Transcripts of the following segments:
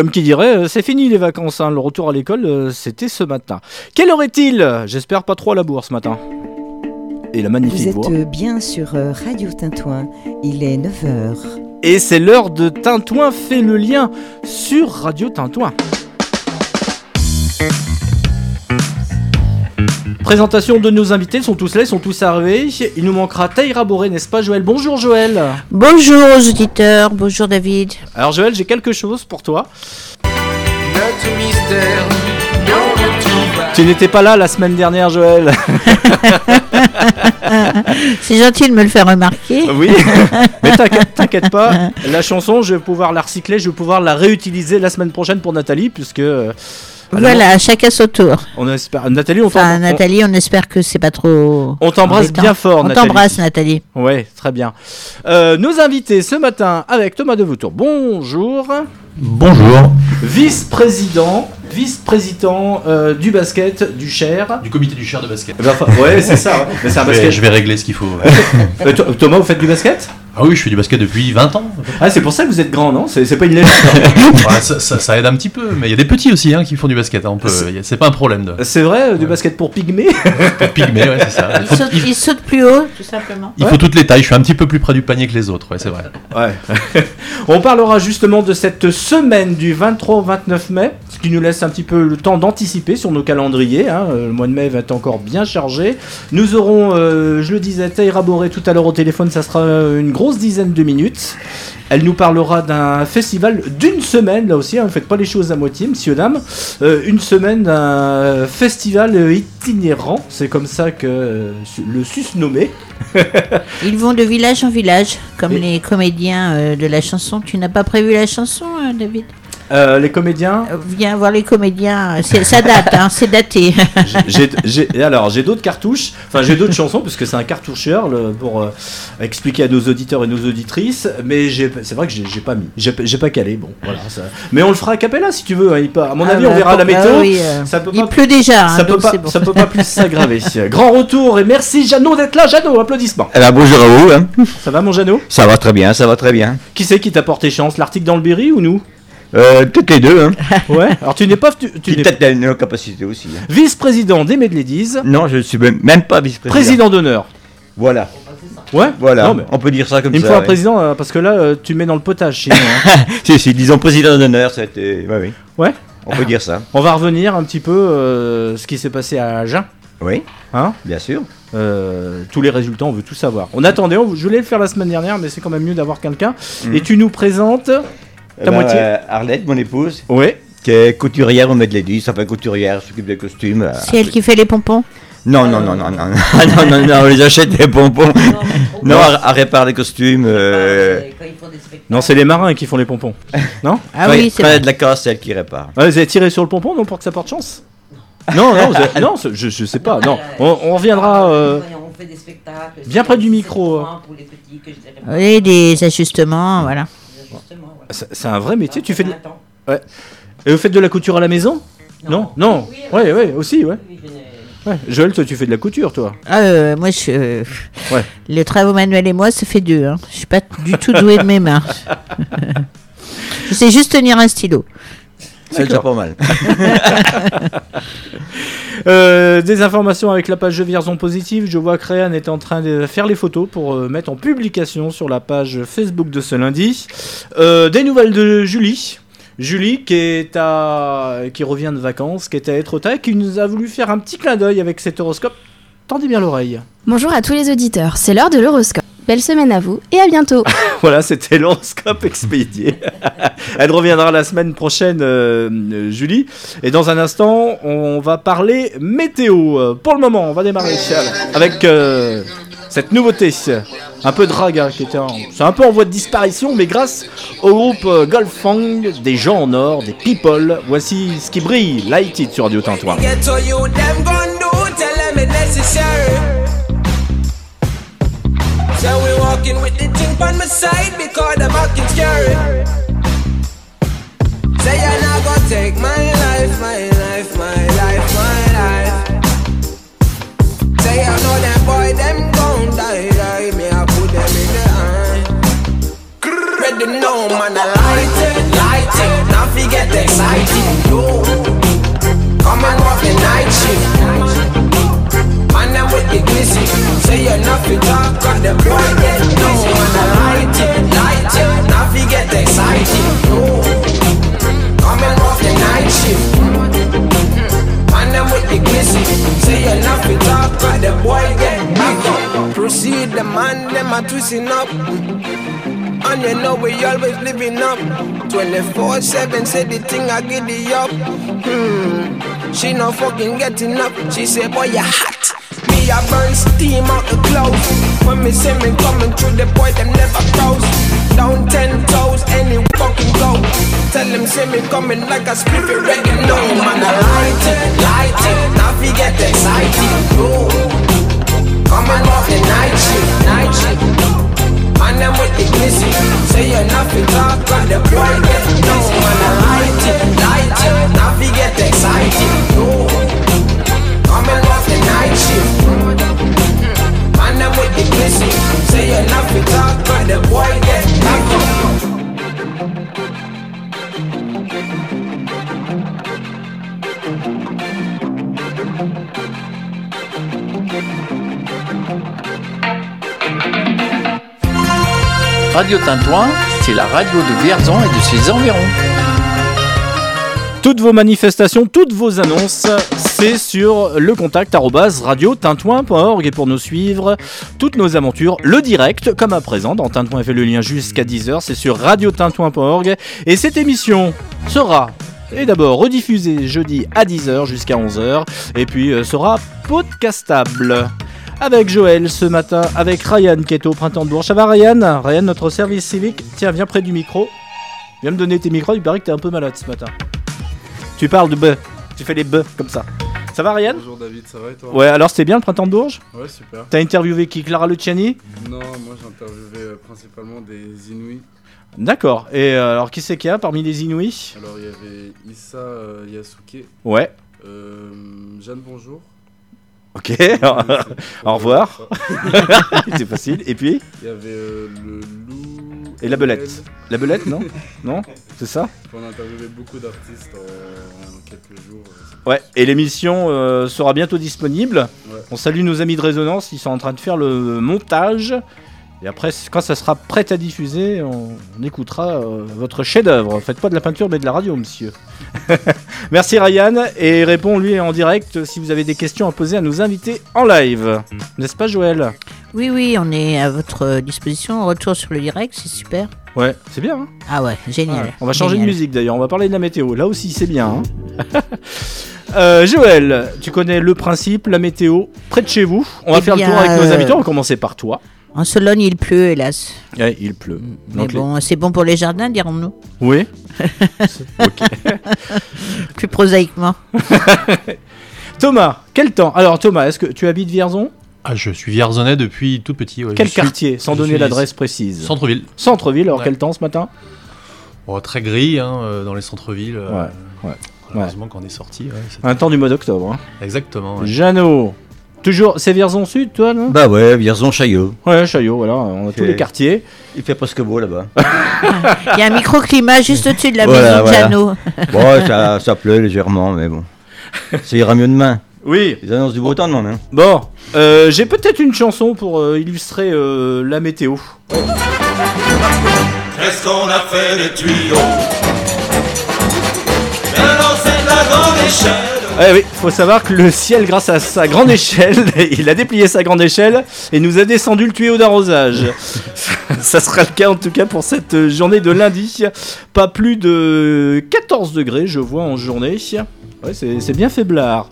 Comme qui dirait, euh, c'est fini les vacances, hein. le retour à l'école, euh, c'était ce matin. Quelle heure est-il? J'espère pas trop à la bourre ce matin. Et la magnifique Vous êtes bien sur euh, Radio Tintouin. Il est 9h. Et c'est l'heure de Tintouin fait le lien sur Radio Tintouin. Présentation de nos invités, ils sont tous là, ils sont tous arrivés. Il nous manquera Taïra Boré, n'est-ce pas Joël? Bonjour Joël. Bonjour aux auditeurs, bonjour David. Alors Joël, j'ai quelque chose pour toi. Notre mystère, non Tu n'étais pas là la semaine dernière Joël. C'est gentil de me le faire remarquer. oui. Mais t'inquiète, t'inquiète pas, la chanson, je vais pouvoir la recycler, je vais pouvoir la réutiliser la semaine prochaine pour Nathalie, puisque... Voilà, chacun son tour. On espère... Nathalie, on Enfin, t'embrasse- Nathalie, on espère que c'est pas trop. On t'embrasse bien fort, On Nathalie. t'embrasse, Nathalie. Ouais, très bien. Euh, nos invités ce matin avec Thomas Devoutour. Bonjour. Bonjour. Vice-président, vice-président euh, du basket du Cher. Du comité du cher de basket. Eh ben, enfin, ouais, c'est ça. ouais. Mais c'est un Je vais, basket. je vais régler ce qu'il faut. Euh, Tho- Thomas, vous faites du basket? Ah oui, je fais du basket depuis 20 ans. Ah, c'est pour ça que vous êtes grand, non? C'est c'est pas une légende. Ouais, ça, ça- ça aide un petit peu, mais il y a des petits aussi hein, qui font du basket. hein, on peut- C'est- y a- C'est pas un problème de c'est vrai, euh, du basket pour pygmée. pygmée, ouais, c'est ça. Il Il faut, saute, il- il saute plus haut, tout simplement. il faut toutes les tailles. Je suis un petit peu plus près du panier que les autres, ouais, c'est vrai. Ouais. On parlera justement de cette semaine du 23 au 29 mai, ce qui nous laisse un petit peu le temps d'anticiper sur nos calendriers. hein. Euh, Le mois de mai va être encore bien chargé. Nous aurons, euh, je le disais, Taïra Boré tout à l'heure au téléphone, ça sera une grosse dizaine de minutes. Elle nous parlera d'un festival d'une semaine, là aussi, hein, ne faites pas les choses à moitié, monsieur, dame. Euh, une semaine d'un festival itinérant, c'est comme ça que euh, le sus nommé. Ils vont de village en village, comme Et- les comédiens euh, de la chanson. Tu n'as pas prévu la chanson, David? Euh, les comédiens, Euh, Viens voir les comédiens. C'est- Ça date, hein, c'est daté. Alors j'ai d'autres cartouches, enfin j'ai d'autres chansons puisque c'est un cartoucheur le- pour euh, expliquer à nos auditeurs et nos auditrices, mais c'est vrai que j'ai pas mis, j'ai pas calé, bon voilà. Ça. Mais on le fera à capella si tu veux. hein, à mon Ah avis bah, on verra la ah météo. oui, euh, ça peut Il pas, pleut déjà, hein, ça peut pas, bon. ça peut pas plus s'aggraver. Grand retour et merci Jeannot d'être là, Jeannot, applaudissements. Eh ben, bonjour à vous, hein. Ça va mon Jeannot? Ça va très bien, ça va très bien. Qui c'est qui t'a porté chance, l'article dans le Berry ou nous? Euh, peut-être les deux, hein. Ouais. Alors tu n'es pas, tu, tu n'es peut-être nos capacités aussi. hein. vice-président des Medladies, Non, je ne suis même, pas vice-président. président d'honneur. Voilà, Ouais. voilà. Non, mais On peut dire ça comme il me ça. faut un ouais. président euh, parce que là euh, tu mets dans le potage sinon. hein. si, si, disons président d'honneur, c'était. Ouais, oui. Ouais. On peut dire ça. On va revenir un petit peu euh, ce qui s'est passé à Agen. Oui, Hein bien sûr. Euh, tous les résultats, on veut tout savoir. On attendait, on- je voulais le faire la semaine dernière, mais c'est quand même mieux d'avoir quelqu'un. Mhm. Et tu nous présentes Ta ben, moitié. euh, Arlette, mon épouse, Ouais. qui est couturière au Medlady, ça fait couturière, s'occupe des costumes. euh. C'est elle qui fait les pompons? Non, non, non, non, non, non, non, non, non, on les achète des bonbons. Non, elle, elle répare les costumes. Euh... Non, c'est les marins qui font les pompons. non? Ah quand oui, c'est vrai. de la casse, c'est elle qui répare. Ouais, Vous avez tiré sur le pompon, non, pour que ça porte chance? Non, non, avez- non, je, je sais pas. Non, on, on reviendra. euh, On fait des spectacles. bien près du micro, Oui, des ajustements, voilà. C'est un vrai métier. Tu fais de... Attends. Et vous faites de la couture à la maison Non, non. Oui, Ouais, ouais, aussi, ouais. ouais. Joël, toi, tu fais de la couture, toi. Ah, euh, moi, je, euh, Ouais. le travail manuel et moi, ça fait deux. Hein. Je suis pas du tout doué de mes mains. je sais juste tenir un stylo. C'est déjà pas mal. Euh, des informations avec la page Je Vierzon Positive. Je vois que Réan est en train de faire les photos pour euh, mettre en publication sur la page Facebook de ce lundi. Euh, des nouvelles de Julie. Julie qui est à qui revient de vacances, qui était à Etretat, qui nous a voulu faire un petit clin d'œil avec cet horoscope. Tendez bien l'oreille. Bonjour à tous les auditeurs, c'est l'heure de l'horoscope. Belle semaine à vous et à bientôt. Voilà, c'était l'horoscope expédié. Elle reviendra la semaine prochaine, euh, Julie. Et dans un instant, on va parler météo. Pour le moment, on va démarrer avec euh, cette nouveauté. Un peu de raga qui était en... C'est un peu en voie de disparition, mais grâce au groupe euh, Golfang, des gens en or, des people, voici ce qui brille, Light It sur Radio Tintoin. So we walking with the thing on my side because the fucking scary. Say not gonna take my life, my life, my life, my life. Say I know that boy, them gon' die, die. Me I put them in the eye. Ready now, man, I light it, light now fi get excited. Yo, come and walk the night shift. With the glizzy. Say not fit talk, cause the boy get no man. I light it, light it, now fi get excited. Come and walk the night shift. Man, them with the glizzy. Say not fit talk, cause the boy get back. Proceed, the man, them are twisting up. And you know we always living up 24-7 say the thing I it up Hmm She no fucking getting up She say boy you hot I burn steam out the clothes When me see me coming through the boy them never close Down ten toes any fucking go Tell them see me coming like a spirit reggae No man I light it, light it Now we get excited Come and walk the night shift, night shift Man, them with the glizzy. Say you're not fit talk, cause the boy get no man. I light it, light it. Now we get excited. And walk the night shift. Man, them with the glizzy. Say you're not fit talk, cause the boy get back up. Radio Tintouin, c'est la radio de Vierzon et de ses environs. Toutes vos manifestations, toutes vos annonces, c'est sur le contact arobase radiotintouin.org et pour nous suivre toutes nos aventures, le direct comme à présent dans Tintouin fait le lien jusqu'à 10h, c'est sur radiotintouin.org et cette émission sera et d'abord rediffusée jeudi à 10h jusqu'à 11h et puis euh, sera podcastable. Avec Joël ce matin, avec Ryan qui est au printemps de Bourges. Ça va Ryan? Ryan, notre service civique. Tiens, viens près du micro. Viens me donner tes micros, il paraît que t'es un peu malade ce matin. Tu parles de. Tu fais les bœufs comme ça. Ça va Ryan Bonjour David, ça va et toi Ouais, alors c'était bien le printemps de Bourges Ouais, super. T'as interviewé qui Clara Luciani Non, moi j'ai interviewé euh, principalement des Inuits. D'accord. Et euh, alors qui c'est qu'il y a parmi les Inuits Alors il y avait Issa euh, Yasuke, Ouais. euh, Jeanne Bonjour. Ok. Au revoir. c'est facile. Et puis Il y avait le loup. Et la belette. La belette, non Non C'est ça On a interviewé beaucoup d'artistes en quelques jours. euh, Ouais, et l'émission euh, sera bientôt disponible. Ouais. On salue nos amis de Résonance, ils sont en train de faire le montage. Et après, quand ça sera prêt à diffuser, on, on écoutera euh, votre chef-d'œuvre. Faites pas de la peinture, mais de la radio, monsieur. Merci Ryan, et réponds lui en direct si vous avez des questions à poser à nos invités en live. N'est-ce pas, Joël? Oui, oui, on est à votre disposition. Retour sur le direct, c'est super. Ouais, c'est bien. hein Ah ouais, génial. Ouais. On va changer Génial. de musique d'ailleurs, on va parler de la météo. Là aussi, c'est bien. hein. Euh, Joël, tu connais le principe, la météo, près de chez vous. On va Eh faire le tour avec nos euh, invités. On va commencer par toi. En Sologne, il pleut, hélas. Ouais, il pleut. Mais Donc les- bon, c'est bon pour les jardins, dirons-nous. Oui. Plus prosaïquement. Thomas, quel temps? Alors Thomas, est-ce que tu habites Vierzon? Ah, je suis vierzonnais depuis tout petit. ouais. Quel Je suis- quartier Sans donner l'adresse précise. Centre-ville. Centre-ville, alors Ouais. quel temps ce matin Bon, très gris hein, euh, dans les centres-villes. euh, Ouais, ouais. Heureusement qu'on est sorti. Un temps du mois d'octobre. hein. Exactement. ouais. Jeannot, toujours, c'est Vierzon Sud, toi, non? Bah ouais, Vierzon, Chaillot. Ouais, Chaillot, voilà, on a tous les quartiers. Il fait presque beau là-bas. Il y a un microclimat juste au-dessus de la Voilà, maison de voilà. Jeannot. bon, ça, ça pleut légèrement, mais bon. Ça ira mieux demain. Oui. Ils annoncent du beau temps demain. Hein. Bon, euh, j'ai peut-être une chanson pour euh, illustrer euh, la météo. Qu'est-ce qu'on a fait des tuyaux? De la grande échelle Eh oui, faut savoir que le ciel, grâce à sa grande échelle, il a déplié sa grande échelle et nous a descendu le tuyau d'arrosage. Ça sera le cas en tout cas pour cette journée de lundi. Pas plus de 14 degrés, je vois en journée. Ouais, c'est bien faiblard.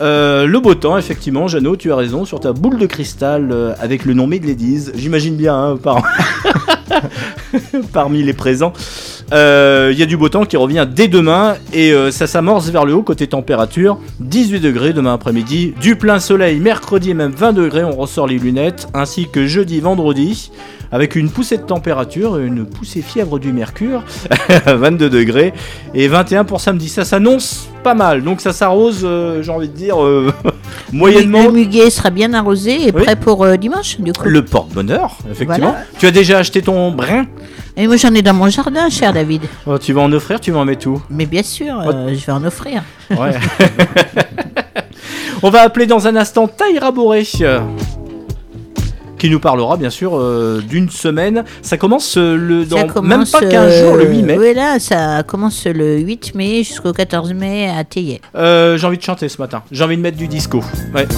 Euh, le beau temps, effectivement, Jeannot, tu as raison, sur ta boule de cristal euh, avec le nom Medledies. J'imagine bien, hein, par- parmi les présents. Euh, Il y a du beau temps qui revient dès demain et euh, ça s'amorce vers le haut côté température. 18 degrés demain après-midi, du plein soleil mercredi même 20 degrés, on ressort les lunettes, ainsi que jeudi, vendredi, avec une poussée de température, une poussée fièvre du mercure, 22 degrés, et 21 pour samedi. Ça s'annonce pas mal, donc ça s'arrose, euh, j'ai envie de dire, euh, Moyennement, Le muguet sera bien arrosé et prêt pour euh, dimanche, du coup. le porte-bonheur, effectivement. Voilà. Tu as déjà acheté ton brin? Et moi, j'en ai dans mon jardin, cher David. Oh, Tu vas en offrir, tu vas en mettre où? Mais bien sûr, euh, je vais en offrir. Ouais. On va appeler dans un instant Taïra Boré. Qui nous parlera bien sûr euh, d'une semaine. Ça commence euh, le dans Ça même commence, pas 15 jours, le 8 euh, mai. Oui, là, ça commence le 8 mai jusqu'au 14 mai à Théier. Euh, J'ai envie de chanter ce matin. J'ai envie de mettre du disco. Ouais.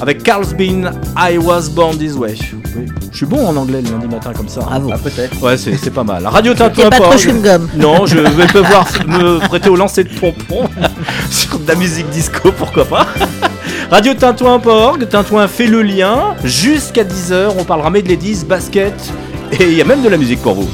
Avec Carl's Bean, I Was Born This Way. Oui. Je suis bon en anglais le lundi matin comme ça. Bravo. Ah, peut-être. Ouais, c'est c'est pas mal. Radio T'es Tintouin. pas trop chewing-gum. Non, je vais pouvoir me prêter au lancer de pompons sur de la musique disco, pourquoi pas. Radio Tintouin.org, Tintouin fait le lien. Jusqu'à 10h, on parlera Medley basket. Et il y a même de la musique pour vous.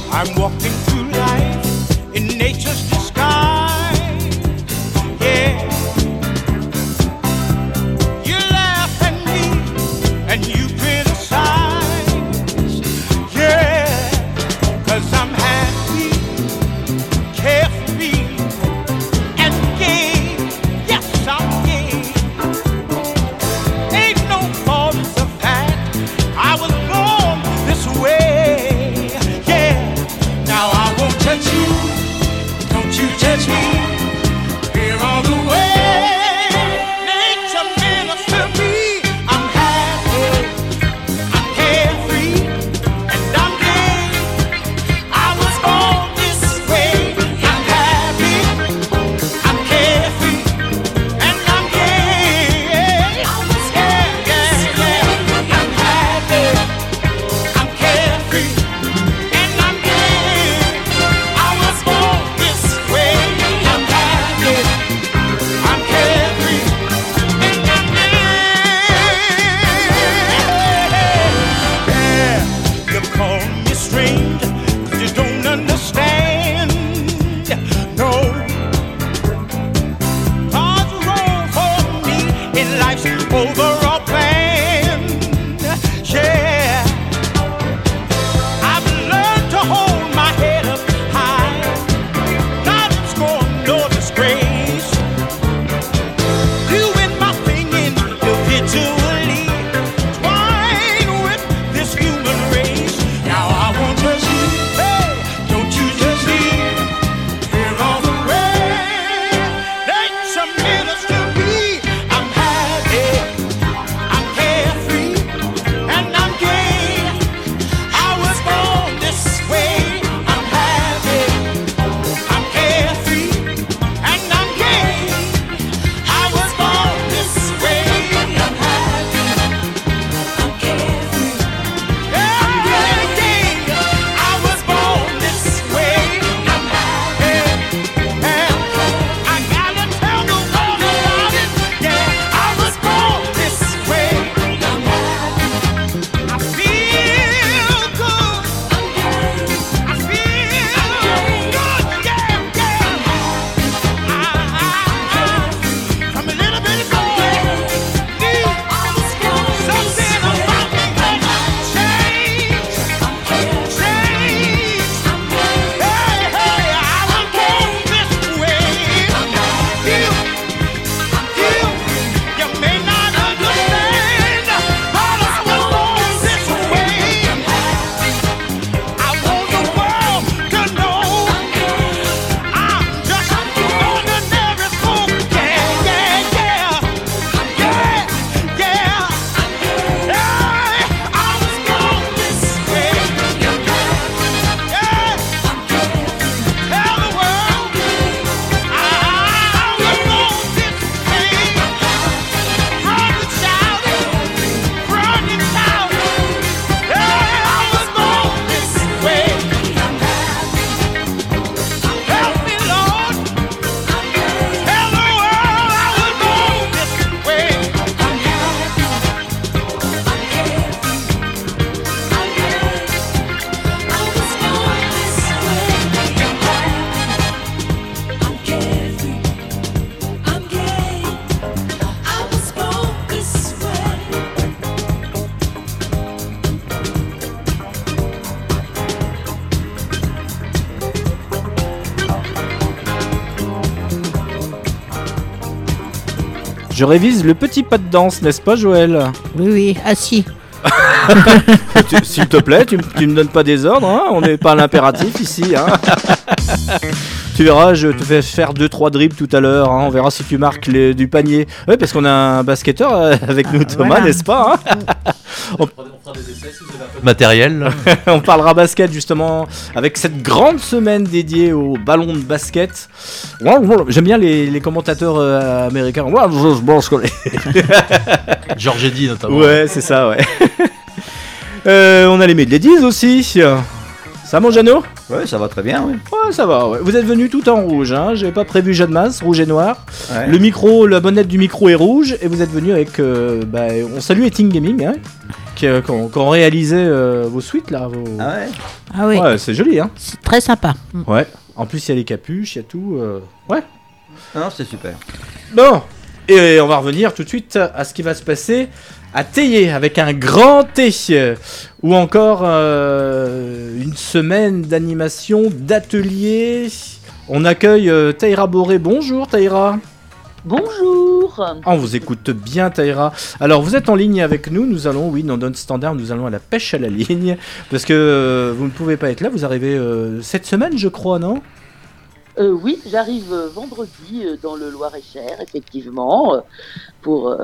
Je révise le petit pas de danse, n'est-ce pas, Joël Oui, oui, assis. Tu- S'il te plaît, tu, tu me donnes pas des ordres, hein on n'est pas à l'impératif ici. Hein tu verras, je te fais faire 2-3 dribbles tout à l'heure, hein, on verra si tu marques les- du panier. Oui, parce qu'on a un basketteur euh, avec nous, Thomas, voilà. n'est-ce pas Matériel. On parlera basket justement avec cette grande semaine dédiée au ballon de basket. J'aime bien les, les commentateurs euh, américains. Georges Eddy notamment. Ouais, c'est ça, ouais. Euh, on a les Medladies aussi. Ça, mon Jeannot? Ouais, ça va très bien, oui. Ouais, ça va. ouais. Vous êtes venu tout en rouge. Hein. J'avais pas prévu Jeanne Masse, rouge et noir. Ouais. Le micro, la bonnette du micro est rouge. Et vous êtes venu avec. euh, bah, on salue Eting Gaming, hein, euh, qui ont, qui ont réalisé euh, vos suites là. vos- Ah ouais Ah oui, Ouais, c'est joli, hein. c'est très sympa. Mm. Ouais. En plus, il y a les capuches, il y a tout. euh, Ouais. Non, c'est super. Bon, et on va revenir tout de suite à ce qui va se passer à Théier avec un grand T, euh, ou encore euh, une semaine d'animation, d'atelier. On accueille euh, Taïra Boré. Bonjour Taïra. Bonjour. On vous écoute bien Taïra. Alors vous êtes en ligne avec nous, nous allons, oui, dans notre standard, nous allons à la pêche à la ligne, parce que euh, vous ne pouvez pas être là, vous arrivez euh, cette semaine je crois, non? Euh, oui, j'arrive vendredi dans le Loir-et-Cher, effectivement, pour,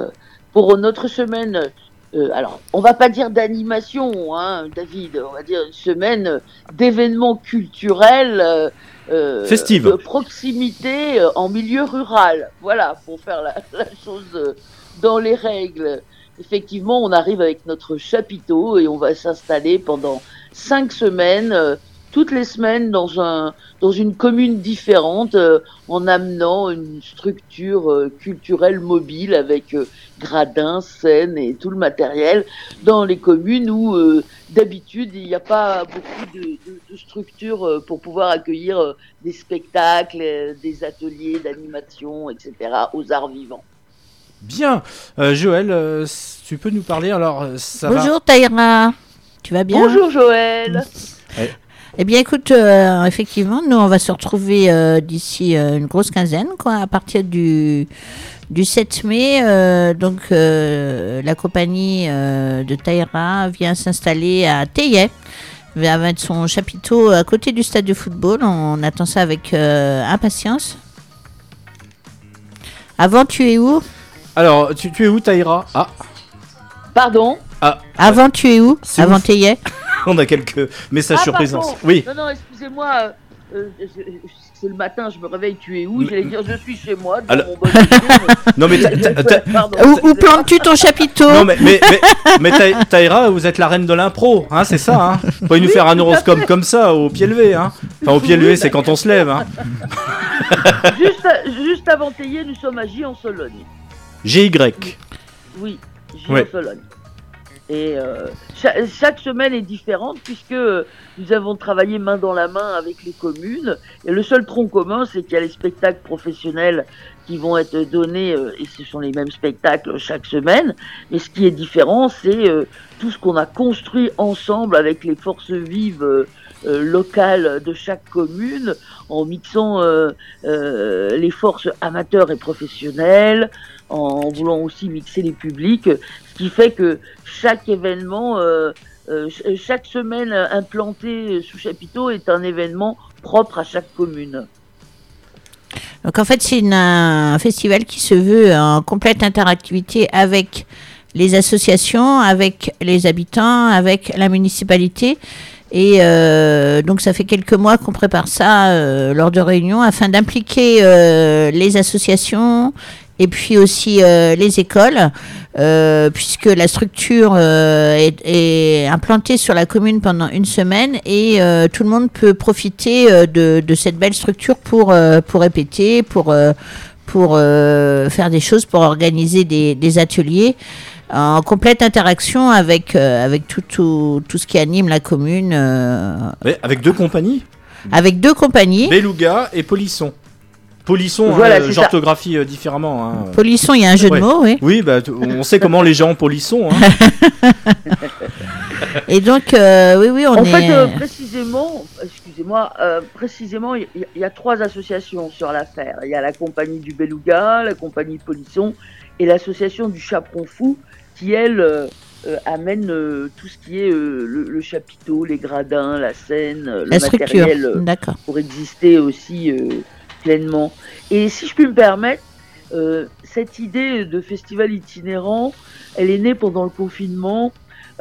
pour notre semaine. euh, alors, on va pas dire d'animation, hein, David, on va dire une semaine d'événements culturels. euh, euh, Festive. De proximité euh, en milieu rural. Voilà, pour faire la, la chose euh, dans les règles. Effectivement, on arrive avec notre chapiteau et on va s'installer pendant cinq semaines, euh, toutes les semaines dans un dans une commune différente, euh, en amenant une structure euh, culturelle mobile avec euh, gradins, scènes et tout le matériel dans les communes où euh, d'habitude il n'y a pas beaucoup de, de, de structures euh, pour pouvoir accueillir euh, des spectacles, euh, des ateliers d'animation, etc. aux arts vivants. Bien. Euh, Joël, euh, tu peux nous parler alors va- Bonjour Taïra, tu vas bien? Bonjour Joël. Eh bien, écoute, euh, effectivement, nous, on va se retrouver euh, d'ici euh, une grosse quinzaine, quoi, à partir du, du 7 mai. euh, donc, euh, la compagnie euh, de Taïra vient s'installer à Théier. va mettre son chapiteau à côté du stade de football. On attend ça avec euh, impatience. Avant, tu es où? Alors, tu, tu es où, Taïra? Ah, Pardon? Ah, Avant, tu es où? C'est Avant. Théier on a quelques messages Ah, surprises. Oui. Non, non, excusez-moi. euh, euh, je- c'est le matin, je me réveille, tu es où? J'allais dire, je suis chez moi, dans Alors- mon bon costume. Non, mais ta- ta- ta- Pardon, Où, où plantes-tu ton chapiteau? Non, mais, mais, mais, mais Taï- Taïra, vous êtes la reine de l'impro, hein, c'est ça. Hein? Vous pouvez nous Oui, faire un horoscope comme ça, au pied levé. Hein? Enfin, au pied levé, c'est quand on se lève. Hein. juste, juste avant Théier, nous sommes à J en Sologne. GY. Oui, J en Sologne. Et euh, cha- chaque, semaine est différente puisque euh, nous avons travaillé main dans la main avec les communes. Et le seul tronc commun, c'est qu'il y a les spectacles professionnels qui vont être donnés, euh, et ce sont les mêmes spectacles chaque semaine. Mais ce qui est différent, c'est euh, tout ce qu'on a construit ensemble avec les forces vives locales de chaque commune, en mixant les forces amateurs et professionnelles, en voulant aussi mixer les publics, ce qui fait que chaque événement, euh, euh, ch- chaque semaine implantée sous chapiteau est un événement propre à chaque commune. Donc en fait, c'est un festival qui se veut en complète interactivité avec les associations, avec les habitants, avec la municipalité. Et euh, donc ça fait quelques mois qu'on prépare ça lors de réunions afin d'impliquer les associations et puis aussi euh, les écoles, euh, puisque la structure euh, est, est implantée sur la commune pendant une semaine et tout le monde peut profiter de, de cette belle structure pour, pour répéter, pour, pour faire des choses, pour organiser des, des ateliers en complète interaction avec, avec tout, tout, tout ce qui anime la commune, avec deux compagnies? Avec deux compagnies. Beluga et Polisson. Polisson, Voilà, hein, c'est ça. j'orthographie euh, différemment. Hein. Polisson, il y a un jeu Ouais. de mots, oui. Oui, bah, on sait comment les gens polissons. Hein. Et donc, euh, oui, oui, on en est... fait, euh, précisément, excusez-moi, euh, précisément, il y, a trois associations sur l'affaire. Il y a la compagnie du Beluga, la compagnie Polisson et l'association du Chaperon Fou qui, elle, euh, euh, amène euh, tout ce qui est euh, le, le chapiteau, les gradins, la scène, euh, La le structure, matériel euh, d'accord. pour exister aussi euh, pleinement. Et si je puis me permettre, euh, cette idée de festival itinérant, elle est née pendant le confinement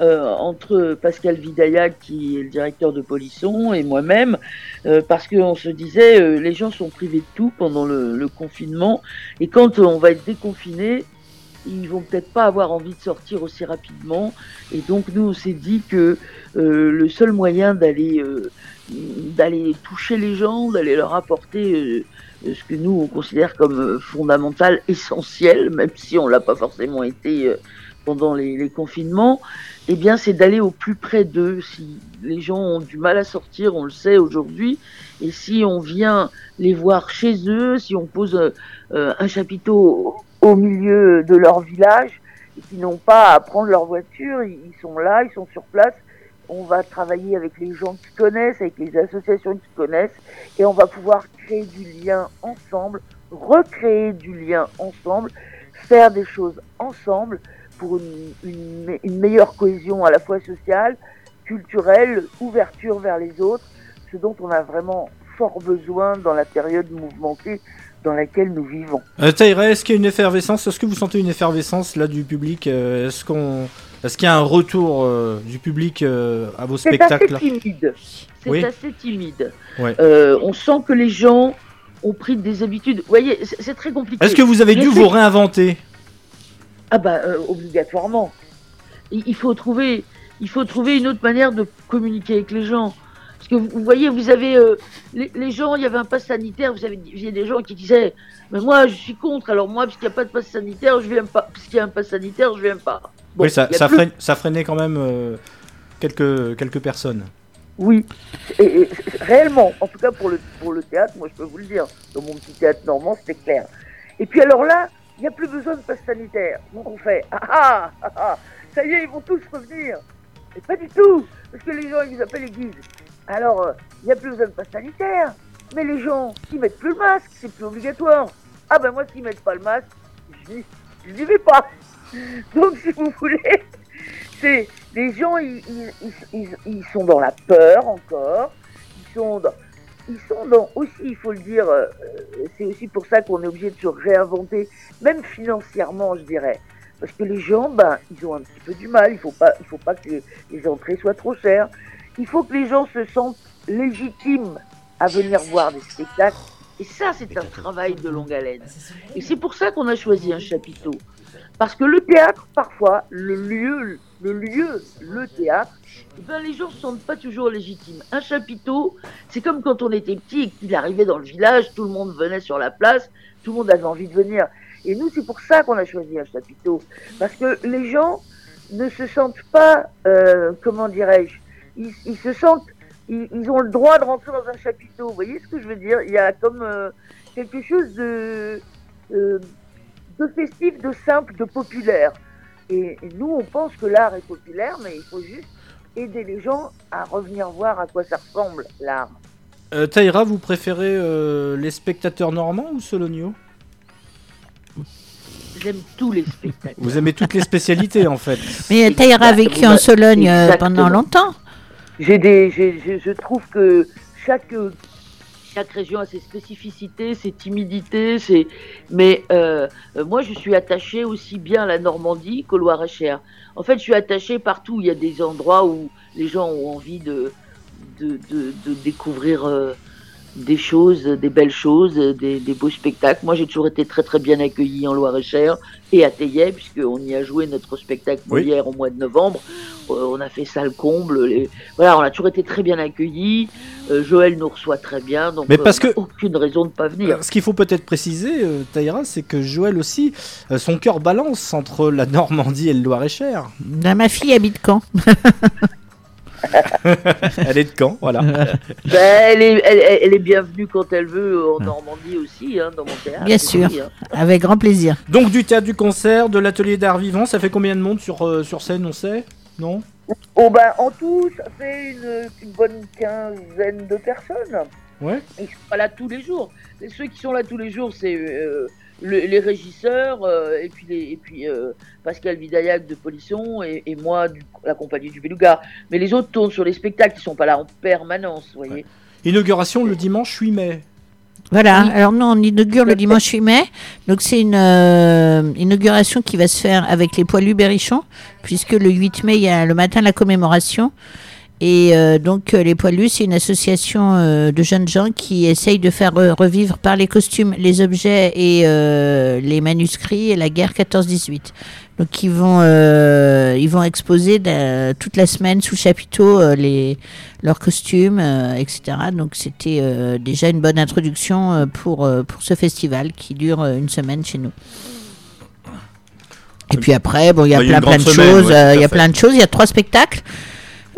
euh, entre Pascal Vidaillac, qui est le directeur de Polisson, et moi-même, euh, parce qu'on se disait, les gens sont privés de tout pendant le, confinement, et quand on va être déconfiné, ils vont peut-être pas avoir envie de sortir aussi rapidement. Et donc nous, on s'est dit que le seul moyen d'aller d'aller toucher les gens, d'aller leur apporter euh, ce que nous on considère comme euh, fondamental, essentiel, même si on l'a pas forcément été euh, pendant les, les confinements, eh bien c'est d'aller au plus près d'eux. Si les gens ont du mal à sortir, on le sait aujourd'hui, et si on vient les voir chez eux, si on pose euh, euh, un chapiteau au, milieu de leur village, et qui n'ont pas à prendre leur voiture, ils sont là, ils sont sur place. On va travailler avec les gens qui connaissent, avec les associations qui connaissent, et on va pouvoir créer du lien ensemble, recréer du lien ensemble, faire des choses ensemble pour une, une me- une meilleure cohésion à la fois sociale, culturelle, ouverture vers les autres, ce dont on a vraiment fort besoin dans la période mouvementée dans laquelle nous vivons. Euh, est-ce qu'il y a une effervescence? Est-ce que vous sentez une effervescence là du public? Euh, Est-ce qu'on, est-ce qu'il y a un retour euh, du public euh, à vos C'est spectacles assez timide. C'est Oui. assez timide. Ouais. Euh, on sent que les gens ont pris des habitudes. Vous voyez, c'est c'est très compliqué. Est-ce que vous avez dû vous réinventer? Ah bah obligatoirement. Il, faut trouver, il faut trouver une autre manière de communiquer avec les gens. Parce que vous, vous voyez, vous avez euh, les, les gens, il y avait un pass sanitaire. Vous avez, il y a des gens qui disaient, mais moi je suis contre. Alors moi, puisqu'il n'y a pas de pass sanitaire, je viens pas. Puisqu'il y a un pass sanitaire, je viens pas. Bon, Oui, ça, plus- freine- ça freinait quand même euh, quelques, quelques personnes. Oui, et, et réellement, en tout cas pour le, pour le théâtre, moi je peux vous le dire, dans mon petit théâtre normand, c'était clair. Et puis alors là, il n'y a plus besoin de passe sanitaire. Donc on fait, ah ah, ah ah, ça y est, ils vont tous revenir. Et pas du tout, parce que les gens, ils vous appellent, ils disent, alors, euh, il n'y a plus besoin de passe sanitaire, mais les gens, ils mettent plus le masque, c'est plus obligatoire. Ah ben moi, s'ils mettent pas le masque, je n'y vais pas. Donc si vous voulez, c'est les gens, ils, ils, ils- ils- ils sont dans la peur encore. Ils sont dans, ils sont dans aussi, il faut le dire, euh, c'est aussi pour ça qu'on est obligé de se réinventer, même financièrement, je dirais. Parce que les gens, ben, ils ont un petit peu du mal. Il faut pas, il faut pas que les entrées soient trop chères. Il faut que les gens se sentent légitimes à venir voir des spectacles. Et ça, c'est un travail de longue haleine. Et c'est pour ça qu'on a choisi un chapiteau. Parce que le théâtre, parfois, le lieu, le lieu, le théâtre, eh ben, les gens ne se sentent pas toujours légitimes. Un chapiteau, c'est comme quand on était petit et qu'il arrivait dans le village, tout le monde venait sur la place, tout le monde avait envie de venir. Et nous, c'est pour ça qu'on a choisi un chapiteau. Parce que les gens ne se sentent pas, euh, comment dirais-je, ils, se sentent, ils, ils ont le droit de rentrer dans un chapiteau. Vous voyez ce que je veux dire? Il y a comme euh, quelque chose de, euh, de festif, de simple, de populaire. Et, et nous, on pense que l'art est populaire, mais il faut juste aider les gens à revenir voir à quoi ça ressemble, l'art. Euh, Taïra, vous préférez euh, les spectateurs normands ou Solonio? J'aime tous les spectacles. Vous aimez toutes les spécialités en fait. Mais Taïra a vécu en Sologne euh, Exactement. pendant longtemps. J'ai des, j'ai- je trouve que chaque chaque région a ses spécificités, ses timidités, ses... mais euh, moi je suis attachée aussi bien à la Normandie qu'au Loir-et-Cher. En fait, je suis attachée partout. Il y a des endroits où les gens ont envie de de, de, de découvrir euh, des choses, des belles choses, des, des beaux spectacles. Moi, j'ai toujours été très très bien accueillie en Loir-et-Cher et à Thaillet, puisqu'on y a joué notre spectacle Oui. Molière au mois de novembre. Euh, on a fait ça le comble. les- Voilà, on a toujours été très bien accueillis. Euh, Joël nous reçoit très bien, donc Mais parce euh, on a que- aucune raison de pas venir. Ce qu'il faut peut-être préciser, euh, Taïra, c'est que Joël aussi, euh, son cœur balance entre la Normandie et le Loir-et-Cher. Ma fille habite Caen. Elle est de Caen, voilà. Ben, elle, est, elle, est bienvenue quand elle veut en Normandie aussi, hein, dans mon théâtre. Bien aussi, sûr, hein. avec grand plaisir. Donc du théâtre, du concert, de l'atelier d'art vivant, ça fait combien de monde sur, euh, sur scène, on sait? Non? Oh ben, en tout, ça fait une, une bonne quinzaine de personnes. Ouais. Ils sont pas là tous les jours. Et ceux qui sont là tous les jours, c'est euh, le- les régisseurs euh, et puis, les, et puis euh, Pascal Vidaillac de Polisson et, et moi, du, la compagnie du Beluga. Mais les autres tournent sur les spectacles, ils sont pas là en permanence, vous voyez. Inauguration le dimanche 8 mai. Voilà, alors nous on inaugure le dimanche 8 mai, donc c'est une euh, inauguration qui va se faire avec les poilus berrichons, puisque le 8 mai il y a le matin la commémoration. Et euh, donc euh, les poilus, c'est une association euh, de jeunes gens qui essayent de faire revivre par les costumes, les objets et euh, les manuscrits la guerre 14-18. Donc ils vont, ils vont exposer toute la semaine sous chapiteau les, leurs costumes, etc. Donc c'était déjà une bonne introduction pour, pour ce festival qui dure une semaine chez nous. Et puis après, bon, il y a plein, de choses. ouais, Il y a fait. plein de choses. Il y a trois spectacles.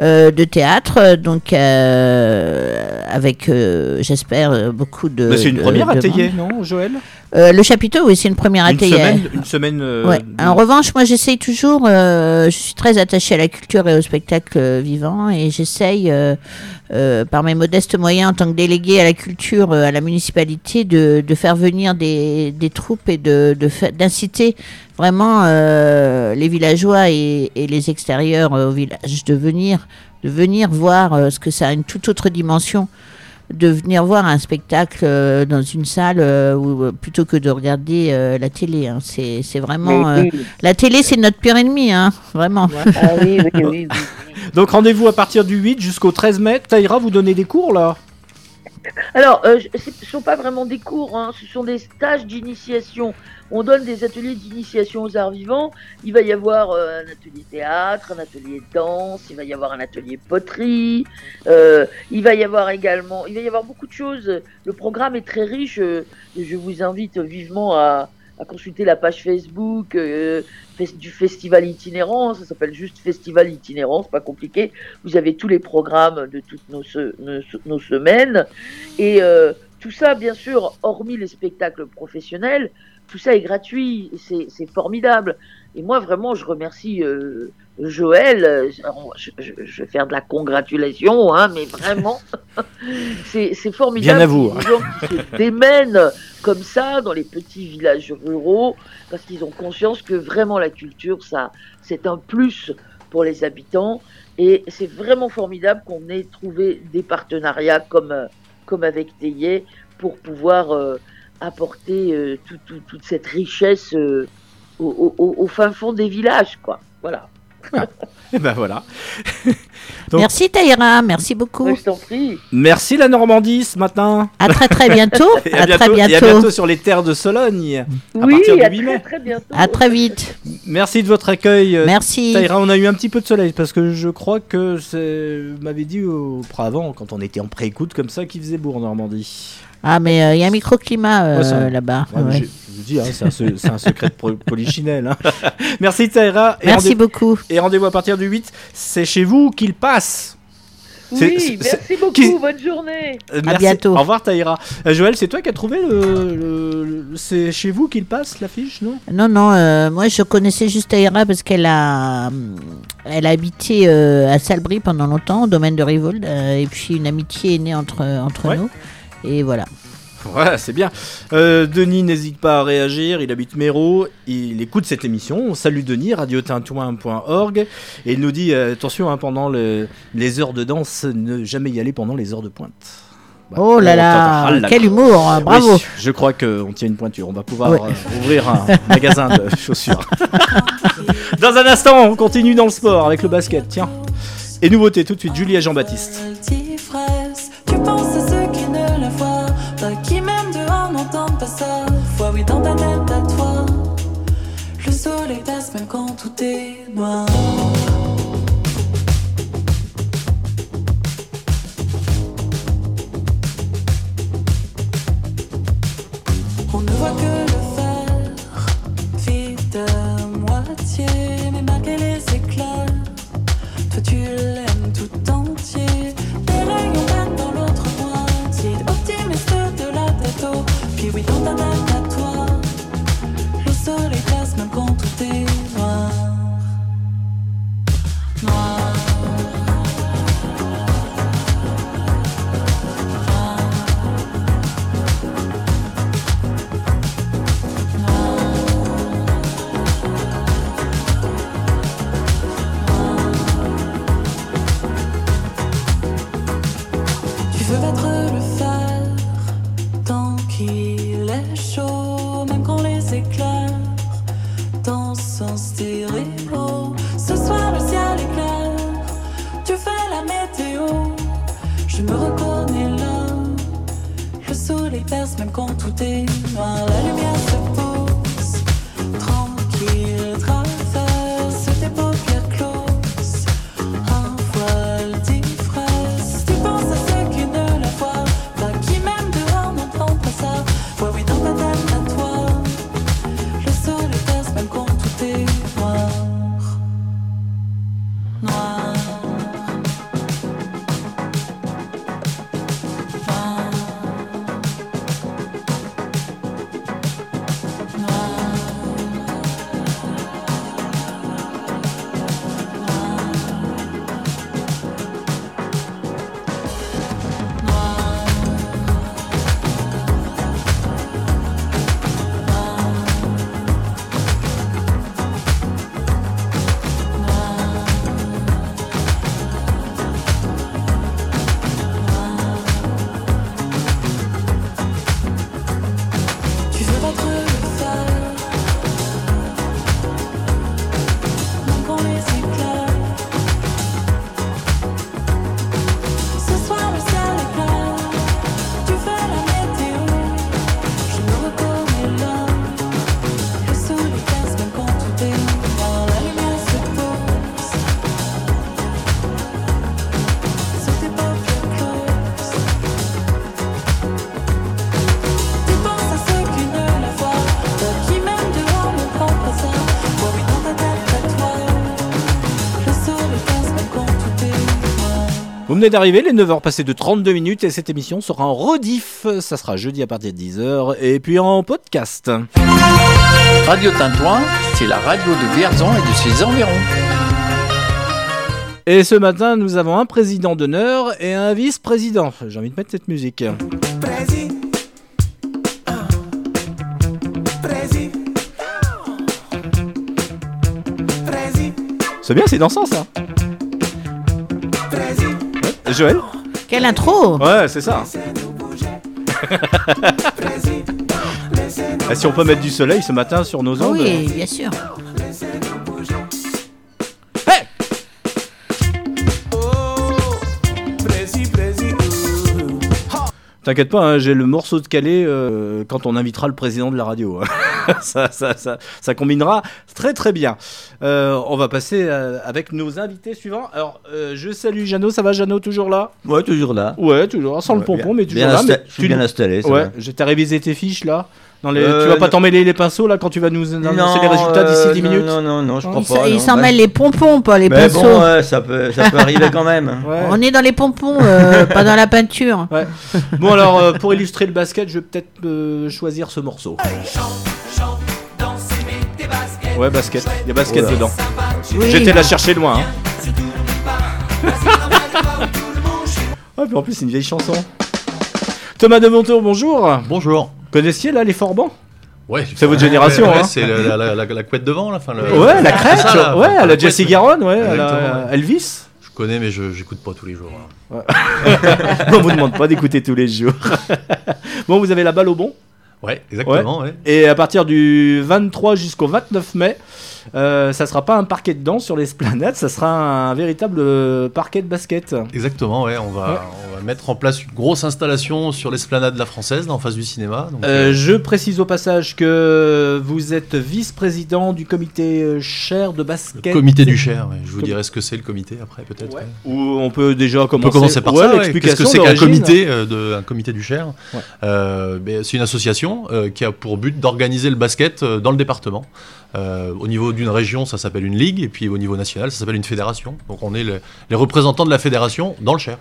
Euh, de théâtre, donc euh, avec, euh, j'espère, beaucoup de. C'est une de- première de à Théier, monde. non, Joël? Euh, Le chapiteau, oui, c'est une première à Une Théier. semaine, une semaine. euh, Ouais. de- En revanche, moi, j'essaye toujours. euh, je suis très attachée à la culture et au spectacle vivant, et j'essaye, euh, euh, par mes modestes moyens, en tant que déléguée à la culture euh, à la municipalité, de, de faire venir des, des troupes et de de fa- d'inciter vraiment euh, les villageois et, et les extérieurs euh, au village de venir, de venir voir euh, ce que ça a une toute autre dimension de venir voir un spectacle euh, dans une salle euh, plutôt que de regarder euh, la télé. hein. C'est c'est vraiment euh, oui. la télé, c'est notre pire ennemi, hein, vraiment. Ah oui, oui, oui, oui. Donc rendez-vous à partir du 8 jusqu'au 13 mai. Taïra, vous donnez des cours là? Alors, euh, ce ne sont pas vraiment des cours, hein, ce sont des stages d'initiation. On donne des ateliers d'initiation aux arts vivants. Il va y avoir euh, un atelier théâtre, un atelier danse, il va y avoir un atelier poterie, euh, il va y avoir également, il va y avoir beaucoup de choses. Le programme est très riche. euh, je vous invite vivement à, consulter la page Facebook du festival itinérant. Ça s'appelle juste Festival itinérant, c'est pas compliqué. Vous avez tous les programmes de toutes nos, se- nos, nos semaines. Et tout ça, bien sûr, hormis les spectacles professionnels, tout ça est gratuit, c'est formidable. Et moi, vraiment, je remercie euh, Joël. euh, Je, je- je vais faire de la congratulation, hein, mais vraiment, c'est formidable. Bien à vous. des gens qui se démènent comme ça dans les petits villages ruraux, parce qu'ils ont conscience que vraiment la culture, ça, c'est un plus pour les habitants. Et c'est vraiment formidable qu'on ait trouvé des partenariats comme, euh, comme avec Théier pour pouvoir euh, apporter euh, tout- tout- toute cette richesse euh, au, au- fin fond des villages, quoi. Voilà. Et ben voilà. Donc- Merci Taïra, merci beaucoup. Je t'en prie. Merci la Normandie ce matin. À très très bientôt. Et à, très Et à bientôt. bientôt sur les terres de Sologne. à oui, partir du à 8 très mai. très bientôt. À très vite. Merci de votre accueil. euh, Merci. Taïra, on a eu un petit peu de soleil parce que je crois que c'est vous m'avez dit auparavant quand on était en pré-écoute comme ça qu'il faisait beau en Normandie. Ah mais euh, il y a un microclimat euh, Ouais, ça- là-bas. Ouais, ouais. Je vous dis, hein, c'est un, se- c'est un secret de polichinelle. hein. Merci Taïra. Et Merci rendez- beaucoup. Et rendez-vous à partir du 8. C'est chez vous qu'il passe. C'est- Oui, c'est- merci beaucoup. qui- Bonne journée. Euh, À merci. bientôt. Au revoir Taïra. Euh, Joël, c'est toi qui as trouvé le. le- le- C'est chez vous qu'il passe l'affiche, non? Non, non, euh, moi je connaissais juste Taïra parce qu'elle a, elle a habité euh, à Salbris pendant longtemps, au domaine de Rivold, euh, et puis une amitié est née entre, entre Ouais. nous. Et voilà. Voilà, c'est bien. Euh, Denis n'hésite pas à réagir, il habite Méro, il écoute cette émission. On salue Denis, radiotintouin.org, et il nous dit euh, attention, hein, pendant le- les heures de danse, ne jamais y aller pendant les heures de pointe. Bah, Oh là on là, ah quel humour, hein, bravo. Oui, je crois qu'on tient une pointure. On va pouvoir Ouais. euh, ouvrir un magasin de chaussures. dans un instant, on continue dans le sport avec le basket. Tiens. Et nouveauté tout de suite, Julie et Jean-Baptiste. Soleil passe même quand tout est noir. Vous venez d'arriver, les 9h passées de 32 minutes et cette émission sera en rediff. Ça sera jeudi à partir de 10h et puis en podcast. Radio Tintouin, c'est la radio de Vierzon et de ses environs. Et ce matin, nous avons un président d'honneur et un vice-président. J'ai envie de mettre cette musique. C'est bien, c'est dansant ça. Joël Quelle intro Ouais, c'est ça. Ah, si on peut mettre du soleil ce matin sur nos ondes. Oui, bien sûr. T'inquiète pas, hein, j'ai le morceau de Calais euh, quand on invitera le président de la radio. ça, ça, ça, ça combinera très très bien. Euh, on va passer euh, avec nos invités suivants. Alors, euh, je salue Jeannot, ça va Jeannot, toujours là? Ouais, toujours là. Ouais, toujours, sans le pompon, bien- mais toujours là. mais je suis bien installé, ça Ouais, je t'ai révisé tes fiches là. Dans les... Euh, tu vas pas non. t'en mêler les pinceaux là quand tu vas nous annoncer Non, les résultats d'ici euh, 10 non, minutes non, non, non, je crois Il pas. il s'en Bah, mêle les pompons, pas les Mais pinceaux. bon, ouais, ça peut, ça peut arriver quand même. On est dans les pompons, euh, pas dans la peinture. Ouais. Bon alors, euh, pour illustrer le basket, je vais peut-être euh, choisir ce morceau. Ouais, basket. Il y a basket Oh là. dedans. Oui. J'étais la chercher loin. Hein. ah, puis en plus, c'est une vieille chanson. Thomas de Monteau, bonjour. Bonjour. Connaissiez là les Forbans? Ouais, C'est votre génération, ouais, hein. C'est la, la, la, la couette devant, là. Enfin, le- Ouais, la crête. ça, ouais, à la. Jesse Garonne, ouais, à. Elvis. Je connais, mais je j'écoute pas tous les jours. hein. On vous demande pas d'écouter tous les jours. bon, vous avez la balle au bon? Ouais, exactement, ouais. Et à partir du 23 jusqu'au 29 mai, euh, ça sera pas un parquet de danse sur l'esplanade, ça sera un véritable euh, parquet de basket. Exactement, ouais. On va, Ouais. on va mettre en place une grosse installation sur l'esplanade de la Française, là, en face du cinéma. Donc, Euh, euh, je précise au passage que vous êtes vice-président du comité chair de basket. comité du Cher, ouais. je vous Com- dirai ce que c'est le comité après, peut-être. Ou on peut déjà On commencer, peut commencer par ça. Qu'est-ce que c'est qu'un comité, de, un comité du Cher ben, C'est une association qui a pour but d'organiser le basket dans le département. Euh, au niveau d'une région, ça s'appelle une ligue, et puis au niveau national, ça s'appelle une fédération. Donc on est le- les représentants de la fédération dans le Cher.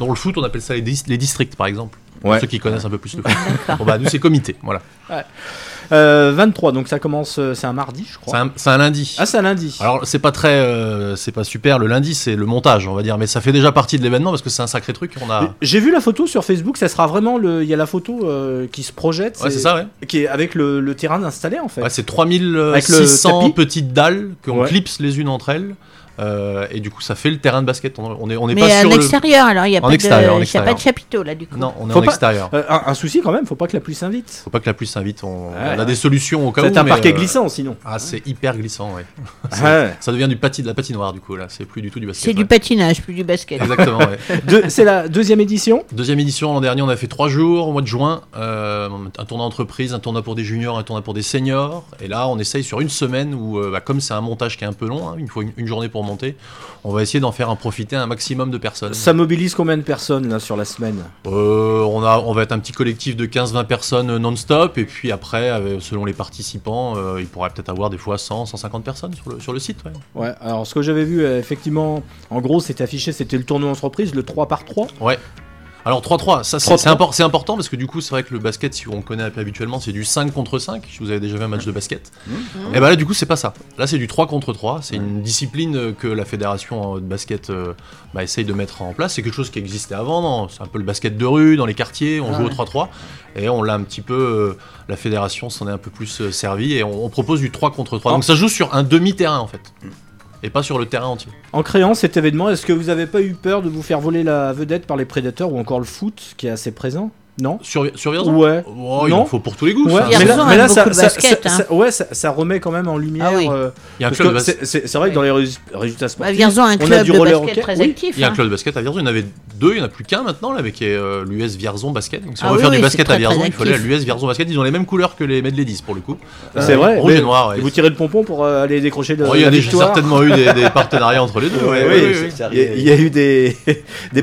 Dans le foot, on appelle ça les, dis- les districts, par exemple. Pour Ouais. ceux qui connaissent un peu plus le foot. bon, bah, nous, c'est comité. Voilà. Ouais. Euh, 23, donc ça commence, euh, c'est un mardi, je crois. C'est un, lundi. Ah, c'est un lundi. Alors, c'est pas très. euh, c'est pas super le lundi, c'est le montage, on va dire. Mais ça fait déjà partie de l'événement parce que c'est un sacré truc. On a. J'ai vu la photo sur Facebook, ça sera vraiment le. Il y a la photo euh, qui se projette. Ouais, c'est ça, ouais. Qui est avec le, le terrain installé en fait. Ouais, c'est Avec le 3600 tapis petites dalles qu'on Ouais. clipse les unes entre elles. Euh, et du coup, ça fait le terrain de basket. On on est, on est Mais pas à sur le- l'extérieur, alors il n'y a, En pas extérieur, de- il y a pas extérieur. de chapiteau là du coup. Non, on est Faut en pas- extérieur. Euh, un, un souci quand même, faut pas que la pluie s'invite. Faut pas que la pluie s'invite. On, Ouais. on a des solutions au cas où. C'est un parquet euh, glissant sinon. Ah, c'est hyper glissant, ouais. Ça devient du pati, de la patinoire du coup là. C'est plus du tout du basket. C'est du patinage, plus du basket. Exactement. ouais. C'est la deuxième édition. Deuxième édition l'an dernier, on a fait trois jours au mois de juin, euh, un tournoi entreprise, un tournoi pour des juniors, un tournoi pour des seniors. Et là, on essaye sur une semaine où, bah, comme c'est un montage qui est un peu long, hein, il faut une, une journée pour on va essayer d'en faire en profiter un maximum de personnes. Ça mobilise combien de personnes là sur la semaine Euh, on, a, on va être un petit collectif de 15-20 personnes non-stop, et puis après, euh, selon les participants, euh, il pourrait peut-être avoir des fois 100, 150 personnes sur le, sur le site. ouais. Ouais, alors ce que j'avais vu, euh, effectivement, en gros, c'était affiché, c'était le tournoi entreprise, le 3 par 3. Ouais. Alors 3-3, ça c'est 3-3. c'est impor- c'est important parce que du coup c'est vrai que le basket, si on connaît un peu habituellement, c'est du 5 contre 5, si vous avez déjà vu un match de basket. Et bah là du coup c'est pas ça. Là c'est du 3 contre 3, c'est une discipline euh, que la fédération euh, de basket euh, bah, essaye de mettre en place. C'est quelque chose qui existait avant, c'est un peu le basket de rue, dans les quartiers, on Ah joue au ouais. 3-3. Et on l'a un petit peu, la fédération s'en est un peu plus euh, servi et on, on propose du 3 contre 3. Ah. Donc ça joue sur un demi-terrain en fait. Et pas sur le terrain entier. En créant cet événement, est-ce que vous avez pas eu peur de vous faire voler la vedette par les prédateurs ou encore le foot qui est assez présent? Non Sur, sur Vierzon Ouais. Oh, il en faut pour tous les goûts. Ouais, ça. mais là, mais aime là, ça, basket, ça- hein. ça- ouais, ça, ça remet quand même en lumière. Ah oui. euh, Il y a un parce club que de c'est vrai que dans les rés- résultats Bah, sportifs, Vierzon a un on a club du de roller basket hockey. très Oui. actif. Il y a un hein. club de basket à Vierzon, il y en avait deux, il n'y en a plus qu'un maintenant, là, avec euh, l'US Vierzon Basket. Donc si Ah on veut oui, faire oui, du basket très, à Vierzon, il faut aller à l'US Vierzon Basket. Ils ont les mêmes couleurs que les Medley 10 pour le coup. C'est vrai. Rouge et noir. Vous tirez le pompon pour euh, aller décrocher le, Oh, il y a certainement eu des, partenariats entre les deux. Il y, a- eu des,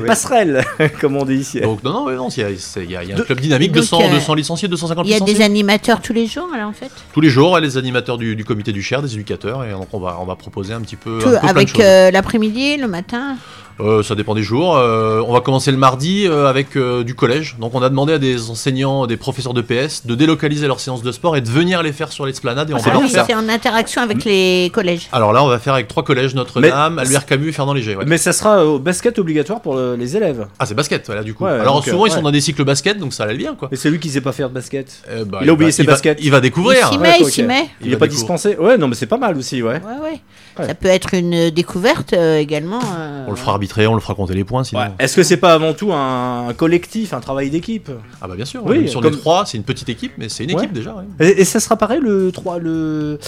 passerelles, comme on dit ici. Donc non, non, non, il y a, c'est- il y a- il y a un club dynamique, Donc, 200, euh, 200 licenciés, 250 Il y a licenciés. des animateurs tous les jours alors en fait? Tous les jours, ouais, les animateurs du, du comité du Cher, des éducateurs, et donc on va, on va proposer un petit peu, un Tout- peu Avec euh, l'après-midi, le matin Euh, ça dépend des jours. Euh, on va commencer le mardi euh, avec euh, du collège. Donc on a demandé à des enseignants, des professeurs de PS de délocaliser leurs séances de sport et de venir les faire sur l'esplanade et on Ah, va oui, faire. c'est en interaction avec les collèges. Alors là, on va faire avec trois collèges Notre-Dame, Albert Camus et Fernand Léger. ouais. Mais ça sera au basket obligatoire pour le- les élèves. Ah, c'est basket, voilà, du coup. Ouais, Alors donc, souvent, ils sont dans des cycles basket, donc ça allait bien, quoi. Et c'est lui qui sait pas faire de basket. Euh, bah, il a oublié va- ses il va- baskets. il va découvrir. Il s'y Ouais, met, il s'y met. Il Il est va pas dispensé. Ouais, non, mais c'est pas mal aussi, ouais. Ouais, ouais. Ouais. Ça peut être une découverte euh, également. euh, On le fera arbitrer, on le fera compter les points, sinon. Ouais. Est-ce que c'est pas avant tout un, collectif, un travail d'équipe? Ah bah bien sûr. Oui, on comme- est trois, c'est une petite équipe, mais c'est une Ouais. équipe déjà. ouais. et, et ça sera pareil le 3 le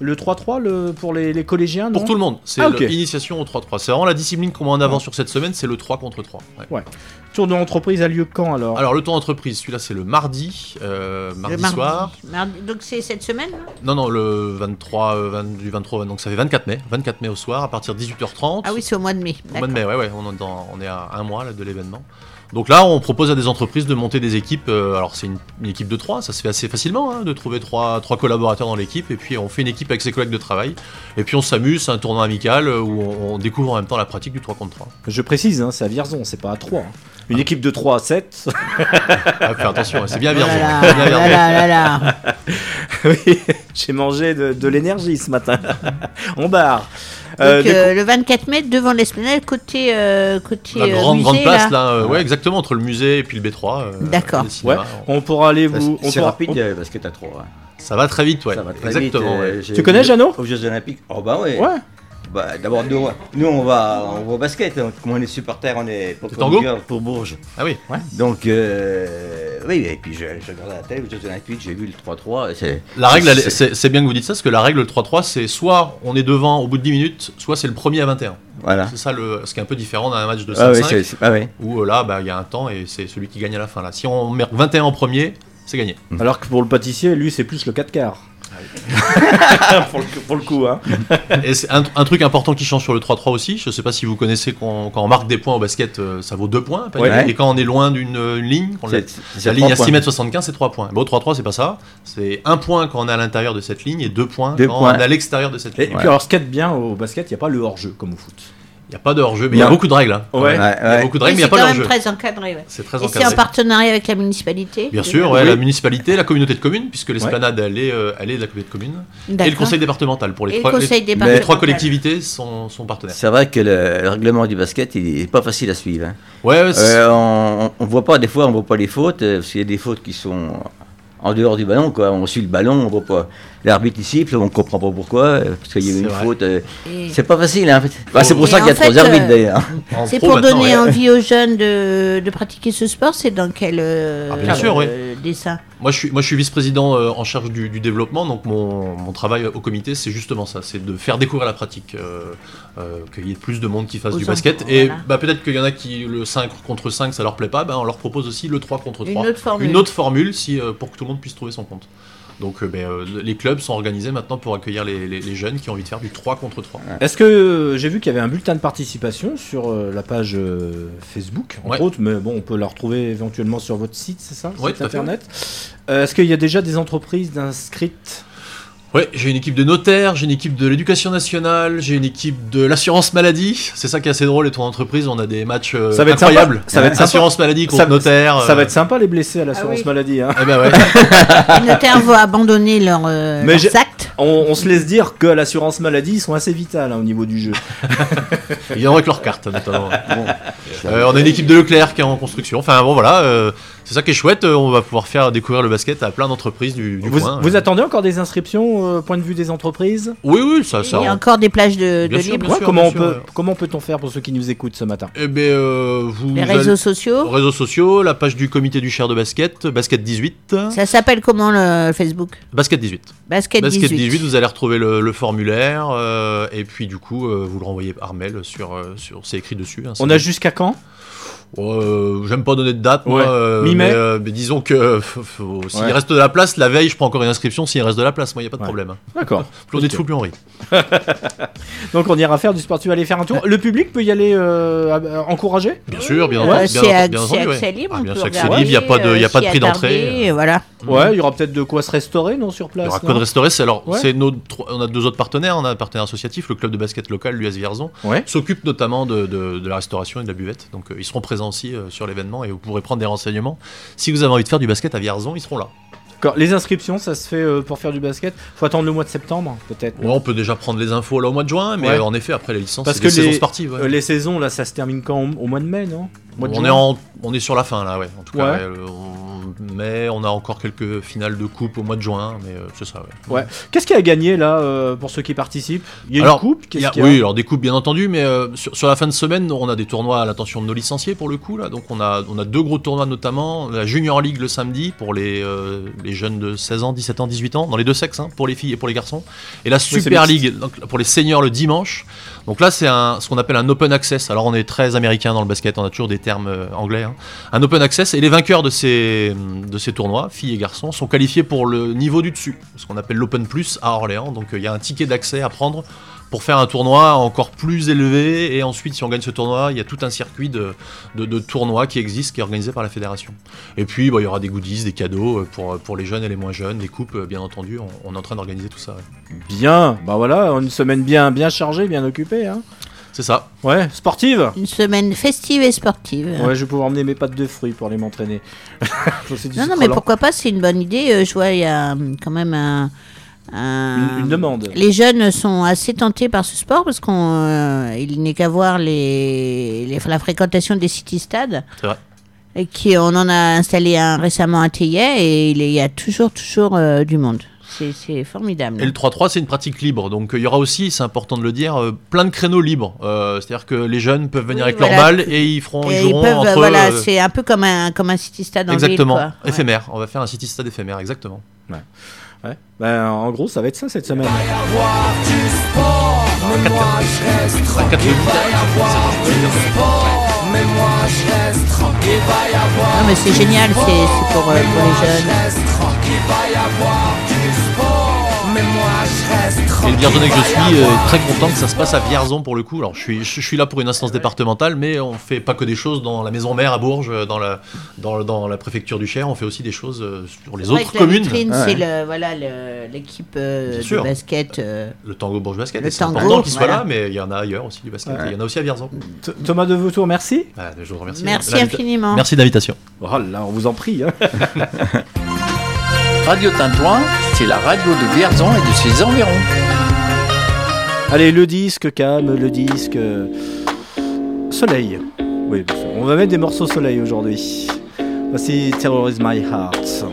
le 3-3 le, pour les, les collégiens non? Pour tout le monde, c'est Ah, ok. l'initiation au 3-3. C'est vraiment la discipline qu'on met en avant sur cette semaine, c'est le 3 contre 3. ouais. Ouais. Tour de l'entreprise a lieu quand alors Alors le tour d'entreprise, celui-là c'est le mardi, euh, le mardi, soir. Mardi- Donc c'est cette semaine Non, non, le 23, euh, 20 du 23, donc ça fait 24 mai. 24 mai au soir, à partir de 18h30. Ah oui, c'est au mois de mai. Au mois de mai, ouais, ouais, on est, dans- on est à un mois là, de l'événement. Donc là, on propose à des entreprises de monter des équipes. euh, alors c'est une, une équipe de trois, ça se fait assez facilement, hein, de trouver trois, trois collaborateurs dans l'équipe. Et puis on fait une équipe avec ses collègues de travail. Et puis on s'amuse, c'est un tournoi amical euh, où on, on découvre en même temps la pratique du 3 contre 3. Je précise, hein, c'est à Vierzon, c'est pas à 3. hein. Une équipe de 3 à 7. Ah, fais attention, c'est bien Oh là Vierzon. là, bien là Vierzon. là là là. oui, j'ai mangé de, de l'énergie ce matin. On barre. Euh, Donc euh, le 24 mai devant l'esplanade côté euh, côté La euh, grande, place là. là, euh, ouais, exactement, entre le musée et puis le B3. euh, D'accord. Ouais, on pourra aller vous. on C'est pourra- rapide on- parce que t'as trop. hein. Ça va très vite, ouais. Ça va très exactement. vite. euh, Tu connais Jeannot Aux Jeux Olympiques? Oh bah ouais. Ouais. Bah, D'abord, nous, nous, on va, on va au basket. hein. Comme on est supporters, on est pour, pour Bourges. Ah oui. Donc, euh, oui, et puis je, je regardais la télé aux Jeux Olympiques, j'ai vu le 3-3. et c'est- La règle, elle est- c'est- bien que vous dites ça, parce que la règle, le 3-3, c'est soit on est devant au bout de 10 minutes, soit c'est le premier à 21. Voilà. C'est ça le, ce qui est un peu différent d'un match de 5-5, Ah oui, c'est- c'est- ah oui. où euh, là, bah, il y a un temps et c'est celui qui gagne à la fin. Là. Si on met 21 en premier, c'est gagné. Alors que pour le pâtissier, lui, c'est plus le 4 quarts. pour, le, pour le coup, hein. Et c'est un, un truc important qui change sur le 3-3 aussi, je sais pas si vous connaissez qu'on- quand on marque des points au basket, euh, ça vaut 2 points. Ouais. Et quand on est loin d'une une ligne, C'est- la- c'est la ligne trois à points. 6 mètres 75, c'est 3 points. Bon, au 3-3, c'est pas ça. C'est 1 point quand on est à l'intérieur de cette ligne et 2 points Deux quand points. on est à l'extérieur de cette Et, ligne. et puis alors, ce a de bien au basket, il n'y a pas le hors-jeu comme au foot. Il n'y a pas de hors-jeu, mais il y a beaucoup de règles. hein. Ouais. Il y a beaucoup de règles, mais il n'y a c'est pas quand de même hors-jeu. très encadré. ouais. C'est très Et c'est en partenariat avec la municipalité Bien sûr, ouais, Oui. la municipalité, la communauté de communes, puisque l'esplanade, elle, est, euh, elle est de la communauté de communes, et le conseil départemental. Pour les, Et le trois, les- les trois collectivités sont, sont partenaires. C'est vrai que le, le règlement du basket, il est pas facile à suivre. hein. Ouais, c'est- Euh, on, on voit pas, des fois, on voit pas les fautes, euh, parce qu'il y a des fautes qui sont en dehors du ballon, quoi. On suit le ballon, on voit pas. L'arbitre il siffle, on comprend pas pourquoi, parce qu'il y a eu une vrai. faute. euh, C'est pas facile, hein. Bah, c'est pour ça qu'il y a en fait, trois arbitres euh, d'ailleurs. En C'est pour donner ouais. envie aux jeunes de, de pratiquer ce sport, c'est dans quel euh, Ah, bien sûr, oui. Moi, je suis, moi, je suis vice-président euh, en charge du, du développement, donc mon, mon travail au comité, c'est justement ça, c'est de faire découvrir la pratique, euh, euh, qu'il y ait plus de monde qui fasse Aux du basket. Et bah, peut-être qu'il y en a qui, le 5 contre 5, ça leur plaît pas, bah, on leur propose aussi le 3 contre Une 3. autre formule. Une autre formule si, pour que tout le monde puisse trouver son compte. Donc euh, ben, euh, les clubs sont organisés maintenant pour accueillir les, les- les jeunes qui ont envie de faire du 3 contre 3. Est-ce que euh, j'ai vu qu'il y avait un bulletin de participation sur la page Facebook, entre Ouais. autres, mais bon, on peut la retrouver éventuellement sur votre site, c'est ça Ouais, internet. Est-ce qu'il y a déjà des entreprises d'inscrites Ouais, j'ai une équipe de notaires, j'ai une équipe de l'éducation nationale, j'ai une équipe de l'assurance maladie. C'est ça qui est assez drôle, et ton entreprise, on a des matchs euh, Ça va être incroyables. sympa. Ça va être sympa. assurance maladie contre Ça- notaire. Ça euh, va être sympa les blessés à l'assurance oui. maladie. Hein. Eh ben ouais. Les notaires vont abandonner leur, euh, Mais leurs j'ai- actes. On, on se laisse dire que l'assurance maladie ils sont assez vitales hein, au niveau du jeu. Ils viendront avec leurs cartes, notamment. Euh, on a une équipe de Leclerc qui est en construction. Enfin bon, voilà, euh, c'est ça qui est chouette. euh, On va pouvoir faire découvrir le basket à plein d'entreprises du, du Vous, coin. vous Euh, attendez encore des inscriptions euh, point de vue des entreprises? Oui, oui, ça, ça. Il y a encore des plages de, Bien de sûr, libre. bien Ouais, sûr, comment, on peut, comment peut-on faire pour ceux qui nous écoutent ce matin? Eh ben, euh, vous Les allez- réseaux sociaux. réseaux sociaux, la page du comité du cher de basket, basket 18. Ça s'appelle comment le Facebook? Basket 18. Basket, Basket 18. 18, vous allez retrouver le, le formulaire euh, et puis du coup euh, vous le renvoyez par mail sur, sur c'est écrit dessus. hein, On a jusqu'à quand? Euh, J'aime pas donner de date, moi, Ouais. euh, Mi-mai mais, euh, mais disons que s'il Ouais. reste de la place, la veille je prends encore une inscription. S'il reste de la place, moi il y a pas de Ouais. problème. D'accord. Plus on est de fou, plus on rit. Donc on ira faire du sport, tu vas aller faire un tour. Le public peut y aller encourager Bien sûr, bien entendu. c'est accès libre, Ah, libre, il n'y a pas de, il y a pas de s'y prix d'entrée. voilà. Ouais, il y aura peut-être de quoi se restaurer, non, sur Il place y aura quoi de restaurer C'est alors, Ouais. c'est nos trois- on a deux autres partenaires. On a un partenaire associatif, le club de basket local, l'US Vierzon, s'occupe notamment de, la restauration et de la buvette. Donc ils seront présents aussi euh, sur l'événement et vous pourrez prendre des renseignements. Si vous avez envie de faire du basket à Vierzon, ils seront là. D'accord. Les inscriptions, ça se fait euh, pour faire du basket. Faut attendre le mois de septembre, peut-être. Ouais, on peut déjà prendre les infos là au mois de juin, mais Ouais. euh, en effet après les licences, Parce c'est que des saisons les, sportives. ouais. les saisons, là, ça se termine quand? Au mois de mai, non? On est en, on est sur la fin là, ouais. En tout cas, Ouais. ouais, on- mais on a encore quelques finales de coupe au mois de juin, mais euh, c'est ça. Ouais. Ouais. Qu'est-ce qu'il y a à gagner là euh, pour ceux qui participent? Il y a Alors, une coupe y a- qu'il y a? oui, alors des coupes bien entendu, mais euh, sur, sur la fin de semaine, on a des tournois à l'attention de nos licenciés pour le coup. Là. Donc on a, on a deux gros tournois notamment. La Junior League le samedi pour les, les jeunes de 16 ans, 17 ans, 18 ans, dans les deux sexes, hein, pour les filles et pour les garçons. Et la Super. League donc, pour les seniors le dimanche. Donc là, c'est ce qu'on appelle un open access. Alors on est très américain dans le basket, on a toujours des termes euh, anglais. hein. Un open access, et les vainqueurs de ces, de ces tournois, filles et garçons, sont qualifiés pour le niveau du dessus, ce qu'on appelle l'Open Plus à Orléans. Donc euh, il y a un ticket d'accès à prendre pour faire un tournoi encore plus élevé. Et ensuite, si on gagne ce tournoi, il y a tout un circuit de, de, de tournois qui existe, qui est organisé par la fédération. Et puis, bah, il y aura des goodies, des cadeaux euh, pour, pour les jeunes et les moins jeunes, des coupes, euh, bien entendu. On, on est en train d'organiser tout ça. ouais. Bien. Bah voilà, une semaine bien, bien chargée, bien occupée. Hein. C'est ça. Ouais, sportive. Une semaine festive et sportive. Ouais, je vais pouvoir emmener mes pâtes de fruits pour aller m'entraîner. Non, non, mais lent. pourquoi pas, c'est une bonne idée. Euh, Je vois, il y a quand même un. Un- Une, une demande. Les jeunes sont assez tentés par ce sport parce qu'il n'est qu'à voir les, les- la fréquentation des city-stades. C'est vrai. Et qui, on en a installé un récemment à Théier et il y a- toujours, toujours euh, du monde. C'est- formidable. Et le 3-3, c'est une pratique libre. Donc euh, il y aura aussi, c'est important de le dire, euh, plein de créneaux libres. Euh, C'est-à-dire que les jeunes peuvent venir Oui, avec voilà. leur balle et ils feront, Et ils joueront peuvent, entre voilà, euh, c'est un peu comme un, comme un city-stade en Exactement, ville. quoi. Ouais. éphémère. On va faire un city stade éphémère, exactement. Ouais. Ouais. Ben, en gros, ça va être ça cette semaine. Non, mais c'est génial, c'est pour, euh, pour les jeunes. Et le Vierzonais que je suis euh, très content que ça se passe à Vierzon pour le coup. Alors je suis, je suis là pour une instance départementale, mais on fait pas que des choses dans la maison mère à Bourges, euh, dans la, dans, dans la préfecture du Cher, on fait aussi des choses euh, sur les autres communes. vitrine, Ouais. c'est le- voilà, le- l'équipe euh, de sûr. basket. euh, Le tango Bourges Basket, c'est tango, important qu'il soit voilà. là, mais il y en a ailleurs aussi du basket, Ouais. il y en a aussi à Vierzon. T- Thomas de Vautour, merci. Bah, je vous remercie. Merci L'invita- infiniment. Merci de l'invitation. Oh là, on vous en prie. hein. Radio Tintouin, c'est la radio de Vierzon et de ses environs. Allez, le disque calme, le disque soleil. Oui, on va mettre des morceaux soleil aujourd'hui. Voici Terrorize My Heart.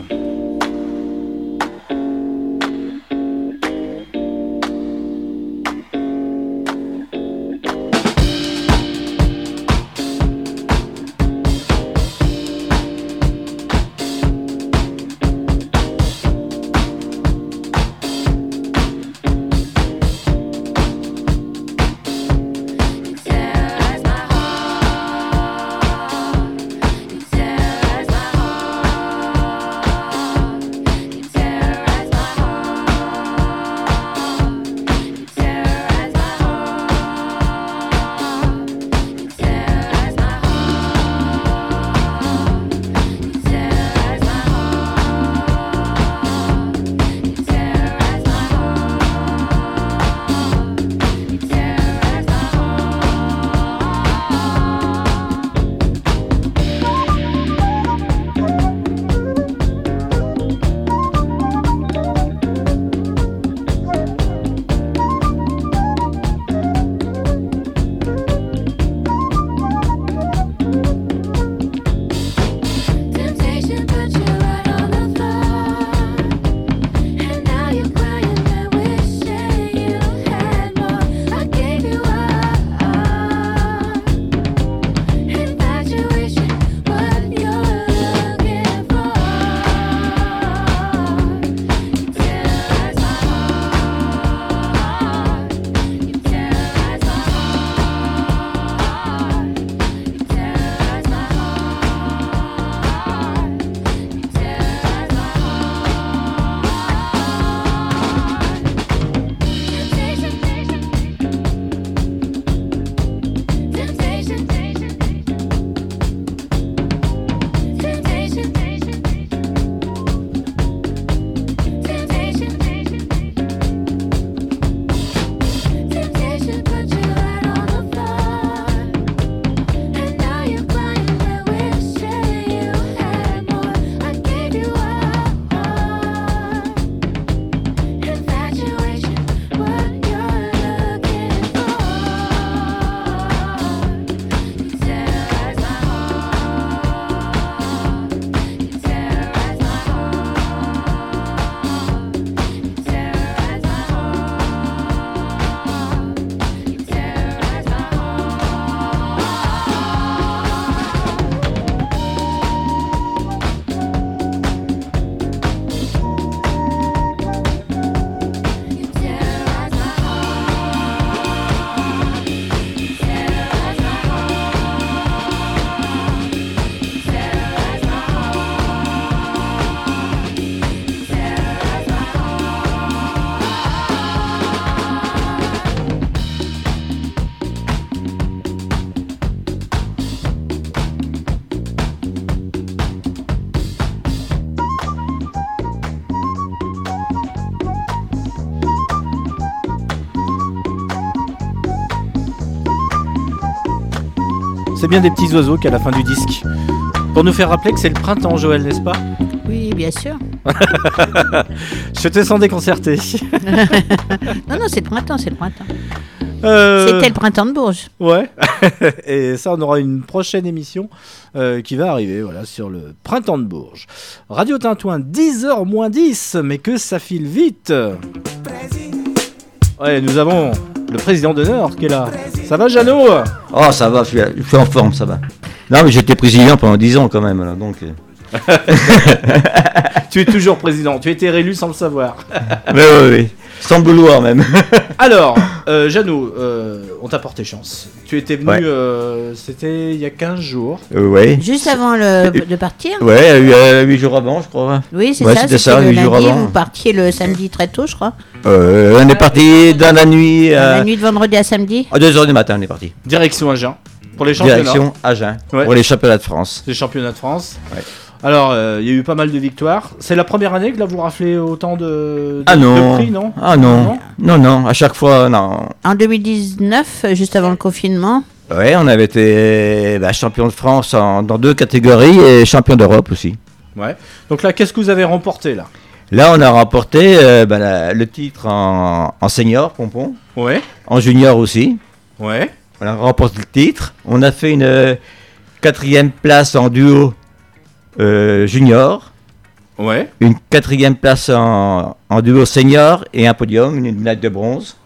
Bien des petits oiseaux qu'à la fin du disque. Pour nous faire rappeler que c'est le printemps, Joël, n'est-ce pas? Oui, bien sûr. Je te sens déconcerté. non, non, c'est le printemps, c'est le printemps. Euh, C'était le printemps de Bourges. Ouais. Et ça, on aura une prochaine émission euh, qui va arriver, voilà, sur le printemps de Bourges. Radio Tintouin, 10h moins 10, mais que ça file vite. Ouais, nous avons le président d'honneur qui est là. Ça va, Jeannot? Oh, ça va, je suis, en forme, ça va. Non, mais j'étais président pendant 10 ans quand même, là, donc. Tu es toujours président, tu as été réélu sans le savoir. Mais oui, oui. Sans le vouloir même. Alors, euh, Jeannot, euh, on t'a porté chance. Tu étais venu, Ouais. euh, c'était il y a 15 jours. Euh, ouais. Juste avant le, de partir Ouais, 8 euh, jours avant, je crois. Oui, c'est Ouais, ça, c'était ça, le 8 jours avant. vous partiez le samedi très tôt, je crois. Euh, on est parti dans la nuit. La euh, nuit de vendredi à samedi À 2h du matin, on est parti. Direction Agen. Pour les championnats. Direction Agen. Ouais. Pour les championnats de France. Les championnats de France. Alors, euh, il y a eu pas mal de victoires. C'est la première année que là vous raflez autant de, de- Ah non. de prix, non Ah non. Non, non. À chaque fois, non. En 2019, juste avant le confinement. Ouais, on avait été bah, champion de France en- dans deux catégories et champion d'Europe aussi. Ouais. Donc là, qu'est-ce que vous avez remporté là? Là, on a remporté euh, bah, la- le titre en, en senior, pompon. Ouais. En junior aussi. Ouais. On a remporté le titre. On a fait une euh, quatrième place en duo junior. Ouais. Une quatrième place en, en duo senior et un podium, une médaille de bronze.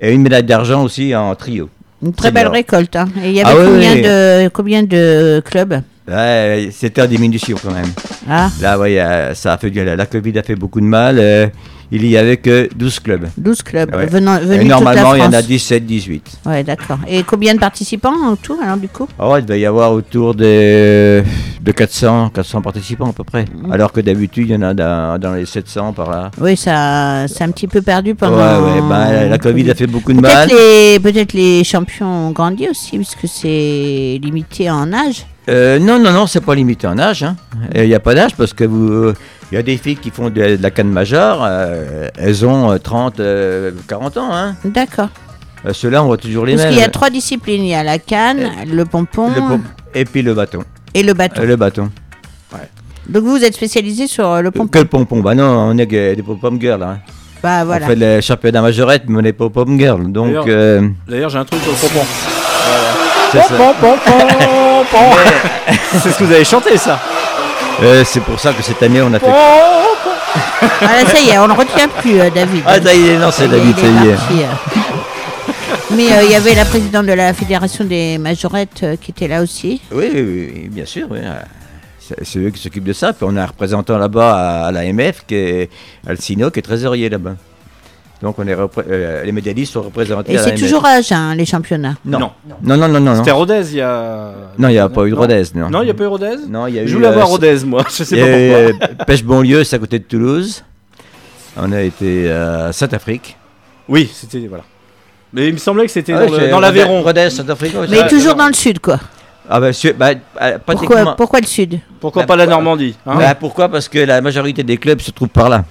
Et une médaille d'argent aussi en trio. Une très Senior. belle récolte. hein. Et il y avait Ah oui, combien, oui. De, combien de clubs? Ouais, c'était en diminution quand même. Ah. Là, ouais, euh, ça a fait, la, la Covid a fait beaucoup de mal. euh, il y avait que 12 clubs. 12 clubs Ouais. venant, venus Et de toute la normalement, il y en a France. 17, 18. Ouais, d'accord. Et combien de participants en tout, alors, du coup? Oh, il va y avoir autour de, de 400, 400 participants à peu près. Mm. Alors que d'habitude, il y en a dans, dans les 700 par là. Oui, ça, c'est un petit peu perdu pendant. Ouais, ouais, bah, la- Covid a fait beaucoup de mal. les, peut-être les champions ont grandi aussi, puisque c'est limité en âge. Euh, non, non, non, c'est pas limité en âge. hein. Il n'y a pas d'âge parce que vous, il y a des filles qui font de, de la canne majeure. euh, elles ont euh, 30, euh, 40 ans. Hein. D'accord. Euh, Ceux-là, on voit toujours les Parce mêmes. qu'il y a trois disciplines. Il y a la canne, le pompon Le pom- et puis le bâton. et le bâton. Euh, le bâton. Donc vous, vous êtes spécialisé sur euh, le pompon. Que le pompon. Bah non, on est des pom girls. Hein. Bah voilà. On fait le championnat majorette, mais on n'est pas pom girl. Donc, D'ailleurs- euh, j'ai un truc sur le pompon. c'est ça. Pom, pom, pom, pom. C'est ce que vous avez chanté, ça. Euh, c'est pour ça que cette année, on a fait. Ah, ça y est, on le retient plus, euh, David. Ah, ça y est, non, c'est Il David, il ça y est. parti, euh. Mais euh, il y avait la présidente de la fédération des majorettes euh, qui était là aussi. Oui, oui, bien sûr. oui. C'est c'est eux qui s'occupent de ça. Puis on a un représentant là-bas à, à l'AMF, qui est Alcino, qui est trésorier là-bas. Donc on est repré- euh, les médaillistes sont représentés Et à c'est toujours à Agen, les championnats. Non. Non, non, non, non. non. C'était Rodez il y a. Non, il n'y a pas eu de Rodez, non. Non, il n'y a pas eu Rodez Non, il y a Je eu, voulais euh, avoir Rodez, moi. Je sais il y pas pourquoi. euh, Pêche Bonlieu, c'est à côté de Toulouse. On a été à Saint-Afrique. Oui, c'était. Voilà. Mais il me semblait que c'était Ah ouais, dans le- c'est dans l'Aveyron. Rodez, Saint-Afrique. Mais toujours dans le sud, quoi. Ah bah, su- bah, euh, pratiquement- Pourquoi, pourquoi le sud? Pourquoi Bah, pas la pourquoi- Normandie hein? Bah, Pourquoi? Parce que la majorité des clubs se trouvent par là.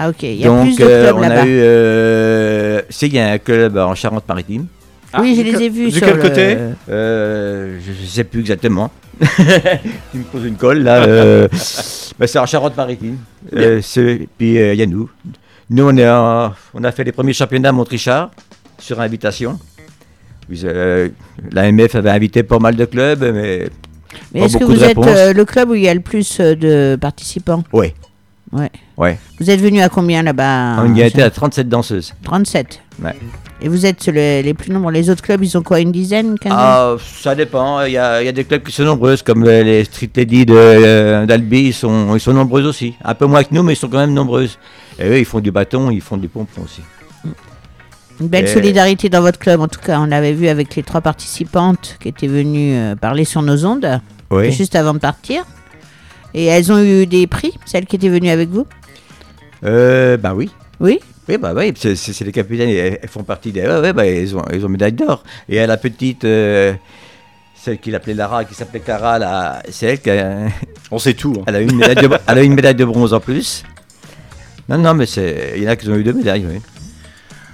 Ah ok, il y a Donc, plus de euh, clubs on a là-bas. eu. Euh, c'est il y a un club en Charente-Maritime. oui, je les ai vus sur quel le- côté? Euh, je ne sais plus exactement. tu me poses une colle là. euh, bah, c'est en Charente-Maritime. Euh, c'est- puis euh, il y a nous. Nous, on, est en- on a fait les premiers championnats à Montrichard sur invitation. Vous, euh, L'AMF avait invité pas mal de clubs, mais. Mais pas est-ce que beaucoup vous de êtes réponses. euh, le club où il y a le plus euh, de participants? Ouais. Ouais. Ouais. Vous êtes venu à combien là-bas on y a été à 37 danseuses. 37. Ouais. Et vous êtes les, les plus nombreux. Les autres clubs, ils ont quoi Une dizaine, quinzaine Ah, ça dépend. Il y, a, il y a des clubs qui sont nombreux, comme euh, les Street Lady euh, d'Albi, ils sont, ils sont nombreux aussi. Un peu moins que nous, mais ils sont quand même nombreuses. Et eux, ils font du bâton, ils font du pompon aussi. Une belle Et- solidarité dans votre club, en tout cas. On l'avait vu avec les trois participantes qui étaient venues euh, parler sur nos ondes, Oui. juste avant de partir. Et elles ont eu des prix, celles qui étaient venues avec vous Euh, bah oui. Oui Oui, bah oui, c'est, les capitaines, elles, elles font partie des. Ouais, ouais, bah, ils ont, ils ont médaille d'or. Et à la petite, euh, celle qu'il appelait Lara, qui s'appelait Clara, là, c'est elle qui a. On sait tout. hein. Elle a, eu une médaille de, elle a eu une médaille de bronze en plus. Non, non, mais c'est, il y en a qui ont eu deux médailles, oui.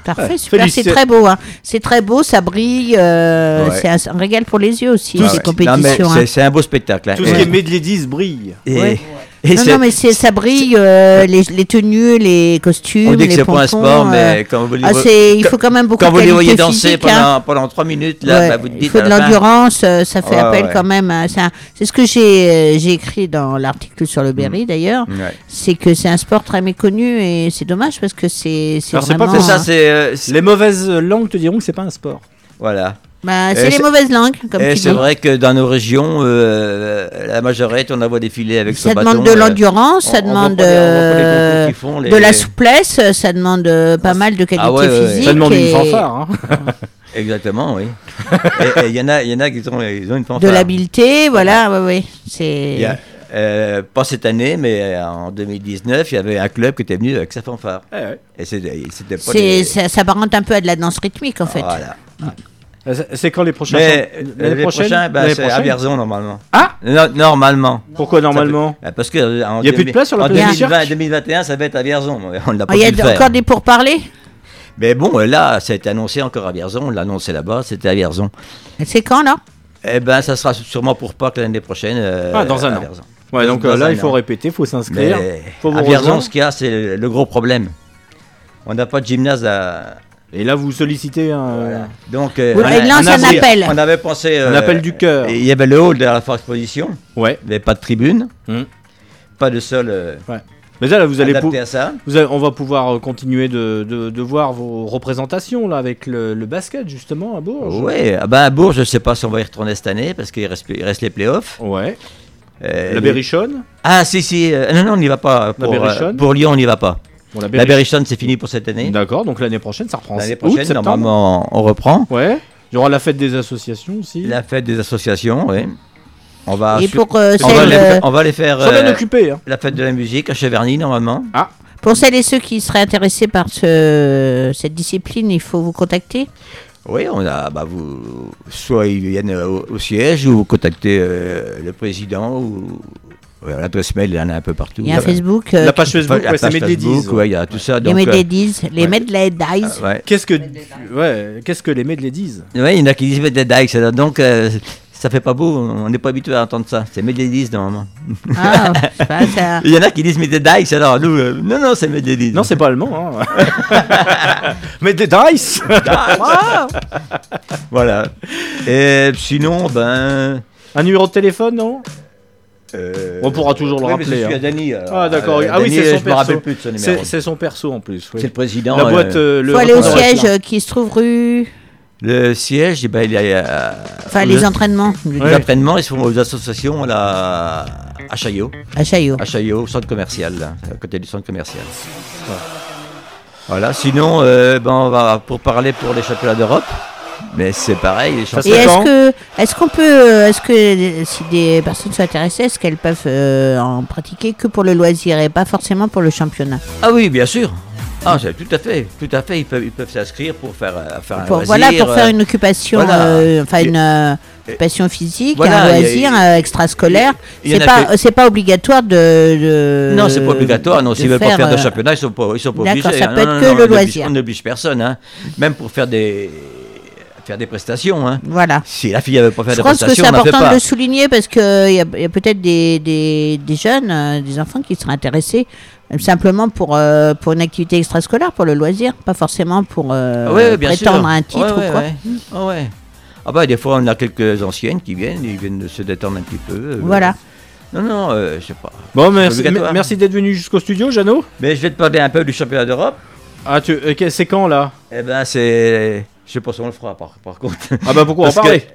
Parfait, Ouais. super, c'est très beau. hein. C'est très beau, ça brille. euh, Ouais. C'est un, un régal pour les yeux aussi, Ah ces ouais. compétitions. Non, mais hein. c'est- c'est un beau spectacle. hein. Tout ce qui est medley brille. et- Ouais. Et non, non, mais ça brille, euh, les, les tenues, les costumes, On dit que les c'est pas un sport, euh, mais quand vous les ah, il faut quand même beaucoup Quand de vous les voyez danser physique, pendant, hein. pendant 3 minutes, là, Ouais, bah, vous te il dites. faut de l'endurance, euh, ça fait Ouais, appel ouais. quand même. à- C'est ce que j'ai euh, écrit dans l'article sur le Berry d'ailleurs. Mm. Ouais. C'est que c'est un sport très méconnu et c'est dommage parce que c'est Alors, c'est vraiment. pas C'est ça, hein. euh, c'est- Les mauvaises langues te diront que c'est pas un sport. Voilà. Bah, c'est les c'est- mauvaises langues, comme Et tu c'est vrai que dans nos régions, euh, la majorette, on la voit défiler avec Ça demande bâton, de euh, l'endurance, ça demande les- les euh, qu'ils font, les- de la souplesse, ça demande euh, pas mal de qualité Ah ouais, ouais, ouais. physique. Ça demande une fanfare. hein. Exactement, oui. Il y en a, il y en a qui ont, ils ont une fanfare. de l'habileté, voilà, ouais. Il C'est. euh, pas cette année, mais euh, en 2019, il y avait un club qui était venu avec sa fanfare. Et c'était c'était pas C'est, des- ça s'apparente un peu à de la danse rythmique en fait. Voilà. C'est quand les prochains Mais euh, l'année prochaine, ben, L'année c'est à Vierzon normalement. Ah No- Normalement. Pourquoi normalement? Parce que euh, en Il y a plus de place sur la en place du 2020, Cirque 2021, ça va être à Vierzon. On l'a pas Ah, Il y a encore des pourparlers? Mais bon, euh, là, ça a été annoncé encore à Vierzon. On l'a annoncé là-bas, c'était à Vierzon. C'est quand là? Eh ben, ça sera sûrement pour Pâques l'année prochaine. euh, Ah, dans un à an. Vierzon. Ouais, donc euh, là, il faut an. répéter, il faut s'inscrire. À Vierzon, ce qu'il y a, c'est le, le gros problème. On n'a pas de gymnase à. Et là, vous sollicitez un. Donc, euh, Oui, on, il a- lance on a- un appel. on avait pensé. Un euh, appel du cœur. Il y avait le hall de la Foire Exposition. Ouais. Mais pas de tribune. Hmm. Pas de sol. euh, Ouais. Mais là, là, vous allez à ça. vous allez- on va pouvoir euh, continuer de, de, de voir vos représentations là avec le, le basket justement à Bourges. Ouais, ah ben à Bourges, je ne sais pas si on va y retourner cette année parce qu'il reste, il reste les playoffs. Ouais. Euh, La les- Berrichonne? Ah, si, si. euh, non, non, on n'y va pas. Pour, Berrichonne? euh, pour Lyon, on n'y va pas. Bon, la Berrichonne. Berrichonne, c'est fini pour cette année. D'accord, donc l'année prochaine, ça reprend. L'année prochaine, normalement, on reprend. Ouais. Il y aura la fête des associations aussi. La fête des associations, oui. On va, Et pour, euh, on, va celles, les, euh, on va les faire. Euh, occupés. Hein. La fête de la musique à Cheverny, normalement. Ah. Pour celles et ceux qui seraient intéressés par ce, cette discipline, il faut vous contacter? Oui, on a, bah, vous, soit ils viennent au, au siège ou vous contactez euh, le président ou ouais, l'adresse mail, il y en a un peu partout. Il y a un Facebook, euh, La page Facebook, ouais, c'est Diz. ouais, il y a tout ça. les donc, euh, les ouais. Qu'est-ce que ouais, qu'est-ce que les medley disent Ouais, il y en a qui disent alors donc euh, ça fait pas beau, on n'est pas habitué à entendre ça. C'est Medley normalement. Ah, pas, ça- Il y en a qui disent dikes, alors nous, euh, non, non, c'est Medley Non, c'est pas allemand. Hein. medley dice. Ah, Voilà. Et sinon, ben. Un numéro de téléphone, non? Euh, On pourra toujours le oui, rappeler, hein. à Dany, alors. Ah d'accord. Euh, ah oui, c'est son je me perso. rappelle plus de son numéro. C'est c'est son perso en plus. oui. C'est le président. La euh, boîte. euh, le faut aller au siège euh, qui se trouve rue. Le siège, eh ben, il y a. euh, Enfin, le- les entraînements. Les entraînements, ils se font aux associations là, à Chaillot. À Chaillot. À Chaillot, au centre commercial, là, à côté du centre commercial. Voilà, sinon, euh, ben, on va pour parler pour les championnats d'Europe. Mais c'est pareil, les Ça Et est-ce que, est-ce qu'on peut, euh, est-ce que si des personnes sont intéressées, est-ce qu'elles peuvent euh, en pratiquer que pour le loisir et pas forcément pour le championnat? Ah oui, bien sûr. Ah, c'est tout à fait, tout à fait. Ils peuvent, ils peuvent s'inscrire pour faire, euh, faire un Pour- loisir, Voilà, pour faire une occupation, voilà. euh, enfin une euh, occupation physique, Voilà, un loisir euh, extrascolaire. C'est pas, que- c'est pas obligatoire de. de- Non, c'est pas obligatoire. Non, s'ils veulent pas faire, de championnat, ils sont pas, ils sont pas D'accord, obligés. ça hein. peut Non, être non, que non, le loisir. On n'oblige personne, hein. même pour faire des, faire des prestations. Hein. Voilà. Si la fille ne veut pas faire Je de pense que c'est prestations, fait important de le souligner parce qu'il y a, y a peut-être des, des, des jeunes, euh, des enfants qui seraient intéressés euh, simplement pour, euh, pour une activité extrascolaire, pour le loisir, pas forcément pour euh, ouais, ouais, bien prétendre sûr. à un titre Ouais, ou quoi. ouais. Ah ouais. Ah bah des fois on a quelques anciennes qui viennent, ils viennent se détendre un petit peu. euh, Voilà. Non non, euh, je sais pas. Bon, merci, merci d'être venu jusqu'au studio, Jeannot. Mais je vais te parler un peu du championnat d'Europe. Ah, tu, euh, c'est quand là? Eh ben c'est, je sais pas si on le fera par, par contre. Ah bah pourquoi en Parce que- parler?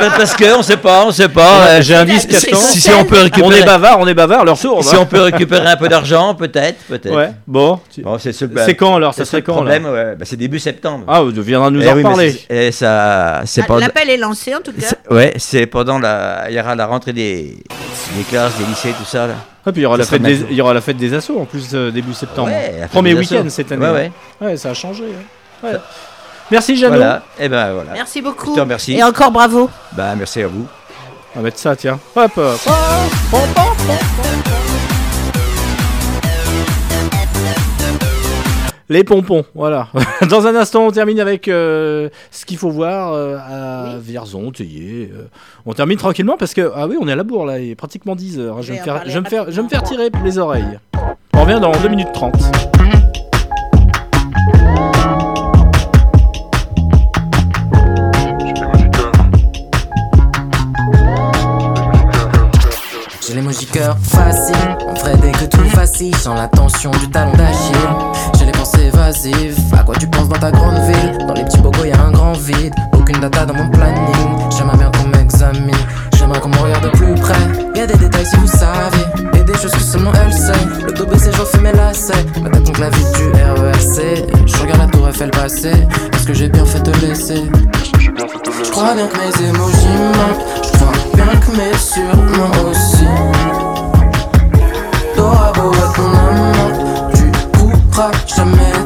Bah, parce que on sait pas, on sait pas. euh, J'ai un disque si, temps. si- si on peut récupérer, On est bavard, on est bavard, leur sourd. si on peut récupérer un peu d'argent, peut-être, peut-être. Ouais, bon. tu- Bon, c'est, ce- C'est quand, alors? Ça serait quand, problème, ouais. Bah, c'est début septembre. Ah, tu viendras nous Eh en oui, c'est- Et ça, c'est Ah, pas. L'appel est lancé en tout cas. Ouais, c'est pendant la. Il y aura la rentrée des, des classes, des lycées, tout ça. Là. Ah, puis il y aura, la fête des, il y aura la fête des assos en plus euh, début septembre. Premier week-end cette année. Ouais, ouais. Ouais, ça a changé. hein. Ouais. Merci Jeannot. Voilà, et ben voilà. Merci beaucoup. Je te remercie. Et encore bravo. Bah, merci à vous. On va mettre ça, tiens. Hop, hop. Les pompons, voilà. Dans un instant, on termine avec euh, ce qu'il faut voir euh, à Vierzon, Théier. euh. on termine tranquillement parce que, ah oui, on est à la bourre là, il est pratiquement 10 heures. hein. Je vais, me en faire, parler je, vais me faire, je vais me faire tirer les oreilles. On revient dans 2 minutes 30. Sans la tension du talon d'Achille. J'ai les pensées évasives, à quoi tu penses dans ta grande ville? Dans les petits bogos y a un grand vide, aucune data dans mon planning. J'aimerais bien qu'on m'examine, j'aimerais qu'on me regarde de plus près. Y a des détails si vous savez, et des choses que seulement elle sait. Le dos baissé, j'en fume mes lacets, ma tête la vie du RERC. Je regarde la tour Eiffel passer, est-ce que j'ai bien fait te laisser? Je crois bien que mes émojis manquent, je crois bien que mes surnoms aussi. Couperas jamais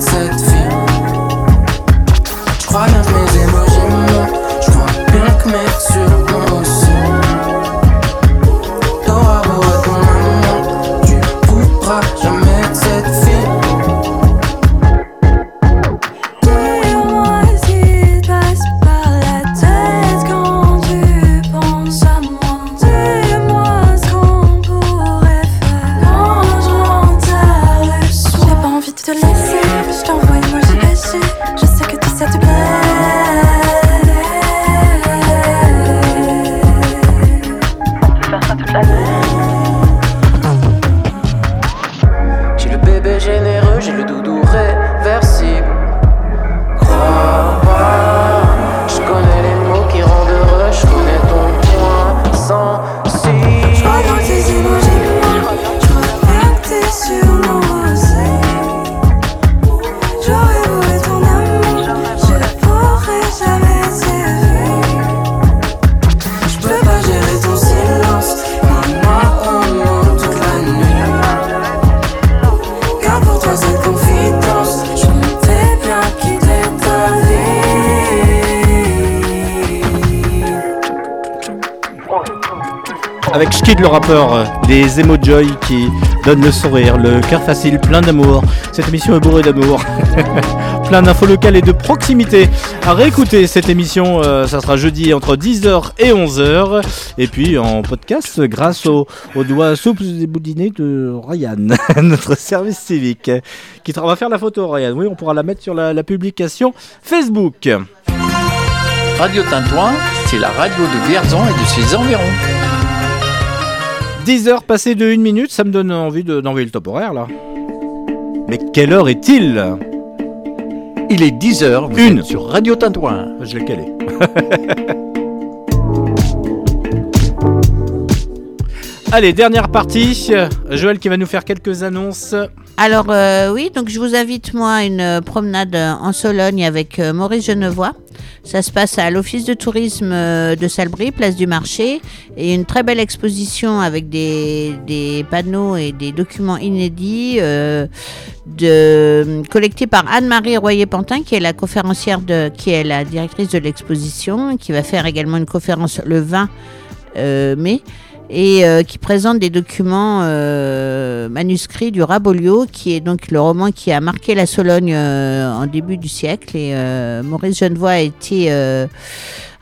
Skid le rappeur, euh, des Emojoy qui donnent le sourire, le cœur facile, plein d'amour. Cette émission est bourrée d'amour. plein d'infos locales et de proximité. À réécouter cette émission, euh, ça sera jeudi entre 10h et 11h. Et puis en podcast grâce au, aux doigts souples et boudinés de Ryan, notre service civique. Qui on va faire la photo, Ryan. Oui, on pourra la mettre sur la, la publication Facebook. Radio Tintouin, c'est la radio de Vierzon et de ses environs. 10 heures passées de 1 minute, ça me donne envie de- d'envoyer le top horaire là. Mais quelle heure est-il? Il est 10h, vous Une. êtes sur Radio Tintouin. Je l'ai calé. Allez, dernière partie. Joël qui va nous faire quelques annonces. Alors euh, oui, donc je vous invite moi à une euh, promenade en Sologne avec euh, Maurice Genevois. Ça se passe à l'office de tourisme de Salbris, place du marché, et une très belle exposition avec des, des panneaux et des documents inédits de, collectés par Anne-Marie Royer-Pantin, qui est la conférencière de, qui est la directrice de l'exposition, qui va faire également une conférence le 20 euh, mai et euh, qui présente des documents euh, manuscrits du Rabolio, qui est donc le roman qui a marqué la Sologne euh, en début du siècle. Et Maurice Genevoix a été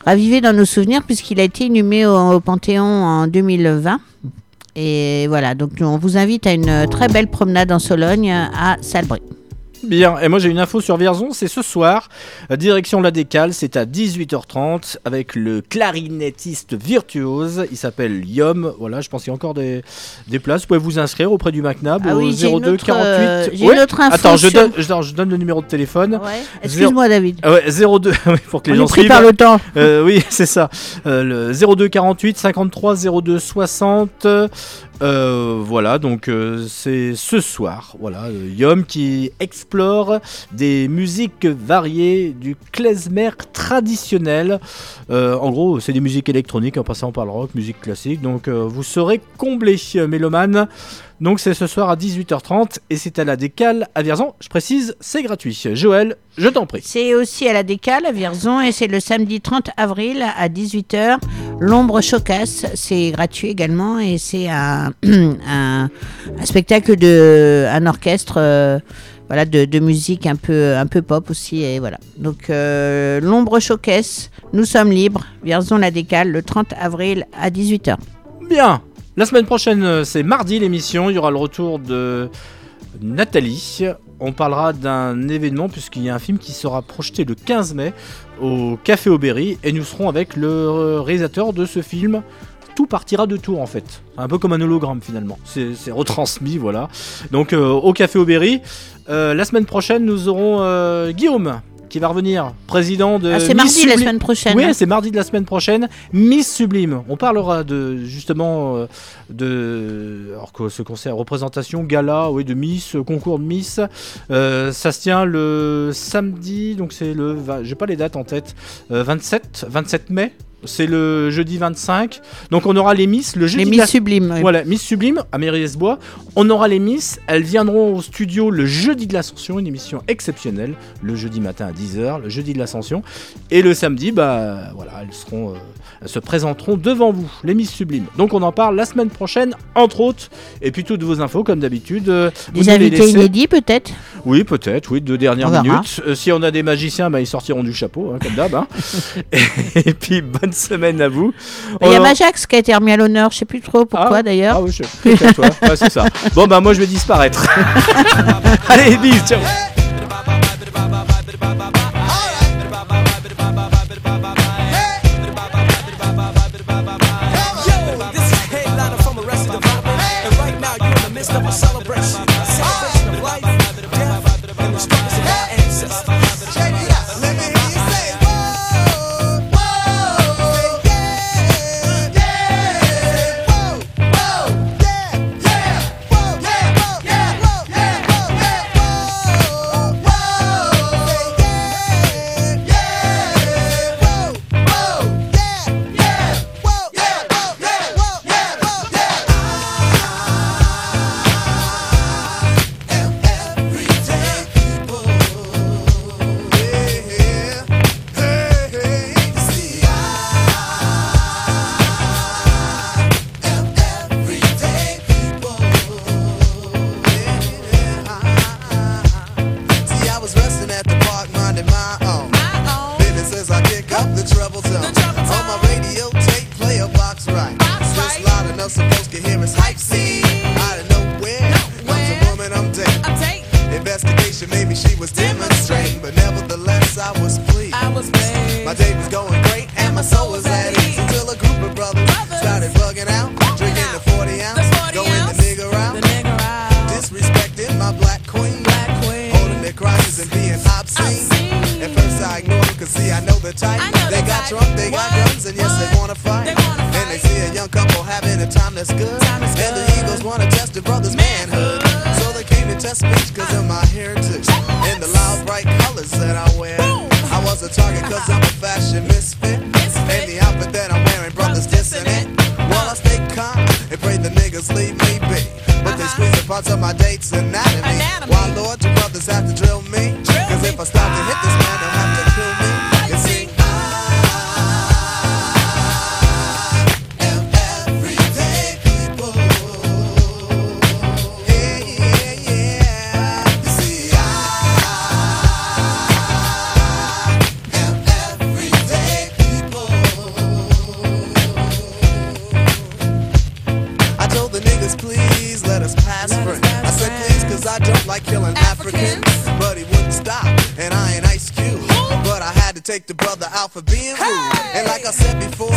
ravivé dans nos souvenirs puisqu'il a été inhumé au, au Panthéon en 2020. Et voilà, donc on vous invite à une très belle promenade en Sologne à Salbris. Bien, et moi j'ai une info sur Vierzon, c'est ce soir, euh, direction la décale, c'est à 18h30 avec le clarinettiste virtuose, il s'appelle Yom, voilà, je pense qu'il y a encore des, des places, vous pouvez vous inscrire auprès du McNab Ah au oui, j'ai une 02 autre, 48. euh, j'ai Ouais. une autre info Attends, je, donne, je, je donne le numéro de téléphone. Excuse-moi, David. Ah ouais, 02, oui, pour que les On gens suivent. par le temps. Euh, oui, c'est ça. Euh, le 02 48 53 02 60. Euh, voilà, donc euh, c'est ce soir. Voilà, euh, Yom qui explore des musiques variées du klezmer traditionnel. En gros, c'est des musiques électroniques en passant par le rock, musique classique. Donc vous serez comblés, euh, mélomanes. Donc c'est ce soir à 18h30 et c'est à la décale à Vierzon. Je précise, c'est gratuit. Joël, je t'en prie. C'est aussi à la Décale, à Vierzon, et c'est le samedi 30 avril à 18h. L'ombre chocasse, c'est gratuit également, et c'est un, un, un spectacle de un orchestre. euh, voilà, de, de musique un peu, un peu pop aussi. Et voilà. Donc, euh, l'ombre showcase, nous sommes libres. Vierzon la décale le 30 avril à 18h. Bien. La semaine prochaine, euh, c'est mardi l'émission. Il y aura le retour de Nathalie. On parlera d'un événement puisqu'il y a un film qui sera projeté le 15 mai au Café Aubéry et nous serons avec le euh, réalisateur de ce film. Tout partira de tour en fait, un peu comme un hologramme finalement. C'est retransmis, voilà. Donc euh, au Café Aubéry. Euh, la semaine prochaine, nous aurons Guillaume qui va revenir, président de. Ah, c'est mardi la Subli- semaine prochaine, Oui, hein. c'est mardi de la semaine prochaine. Miss Sublime. On parlera de justement euh, de alors que ce concert représentation gala, oui, de Miss, euh, concours de Miss. Euh, ça se tient le samedi, donc c'est le, j'ai pas les dates en tête, Euh, 27, 27 mai. C'est le jeudi 25. Donc on aura les Miss le jeudi. Les Miss la- Sublimes, oui. Voilà, Miss Sublime à Mairie-Esbois. On aura les Miss. Elles viendront au studio le jeudi de l'Ascension, une émission exceptionnelle. Le jeudi matin à 10h, le jeudi de l'Ascension. Et le samedi, bah voilà, elles seront, euh, se présenteront devant vous, les Miss Sublimes. Donc on en parle la semaine prochaine, entre autres. Et puis toutes vos infos, comme d'habitude. euh, Des invités inédits peut-être Oui, peut-être, oui, deux dernières minutes. Euh, si on a des magiciens, bah, ils sortiront du chapeau, hein, comme d'hab. hein. et, puis, bonne semaine à vous. Il y a Majax qui a été remis à l'honneur, je sais plus trop pourquoi d'ailleurs. Ah oui, je ouais. C'est ça. Bon, bah, moi, je vais disparaître. Allez, bis, ciao. Of a celebration. take the brother out for being rude. And like I said before,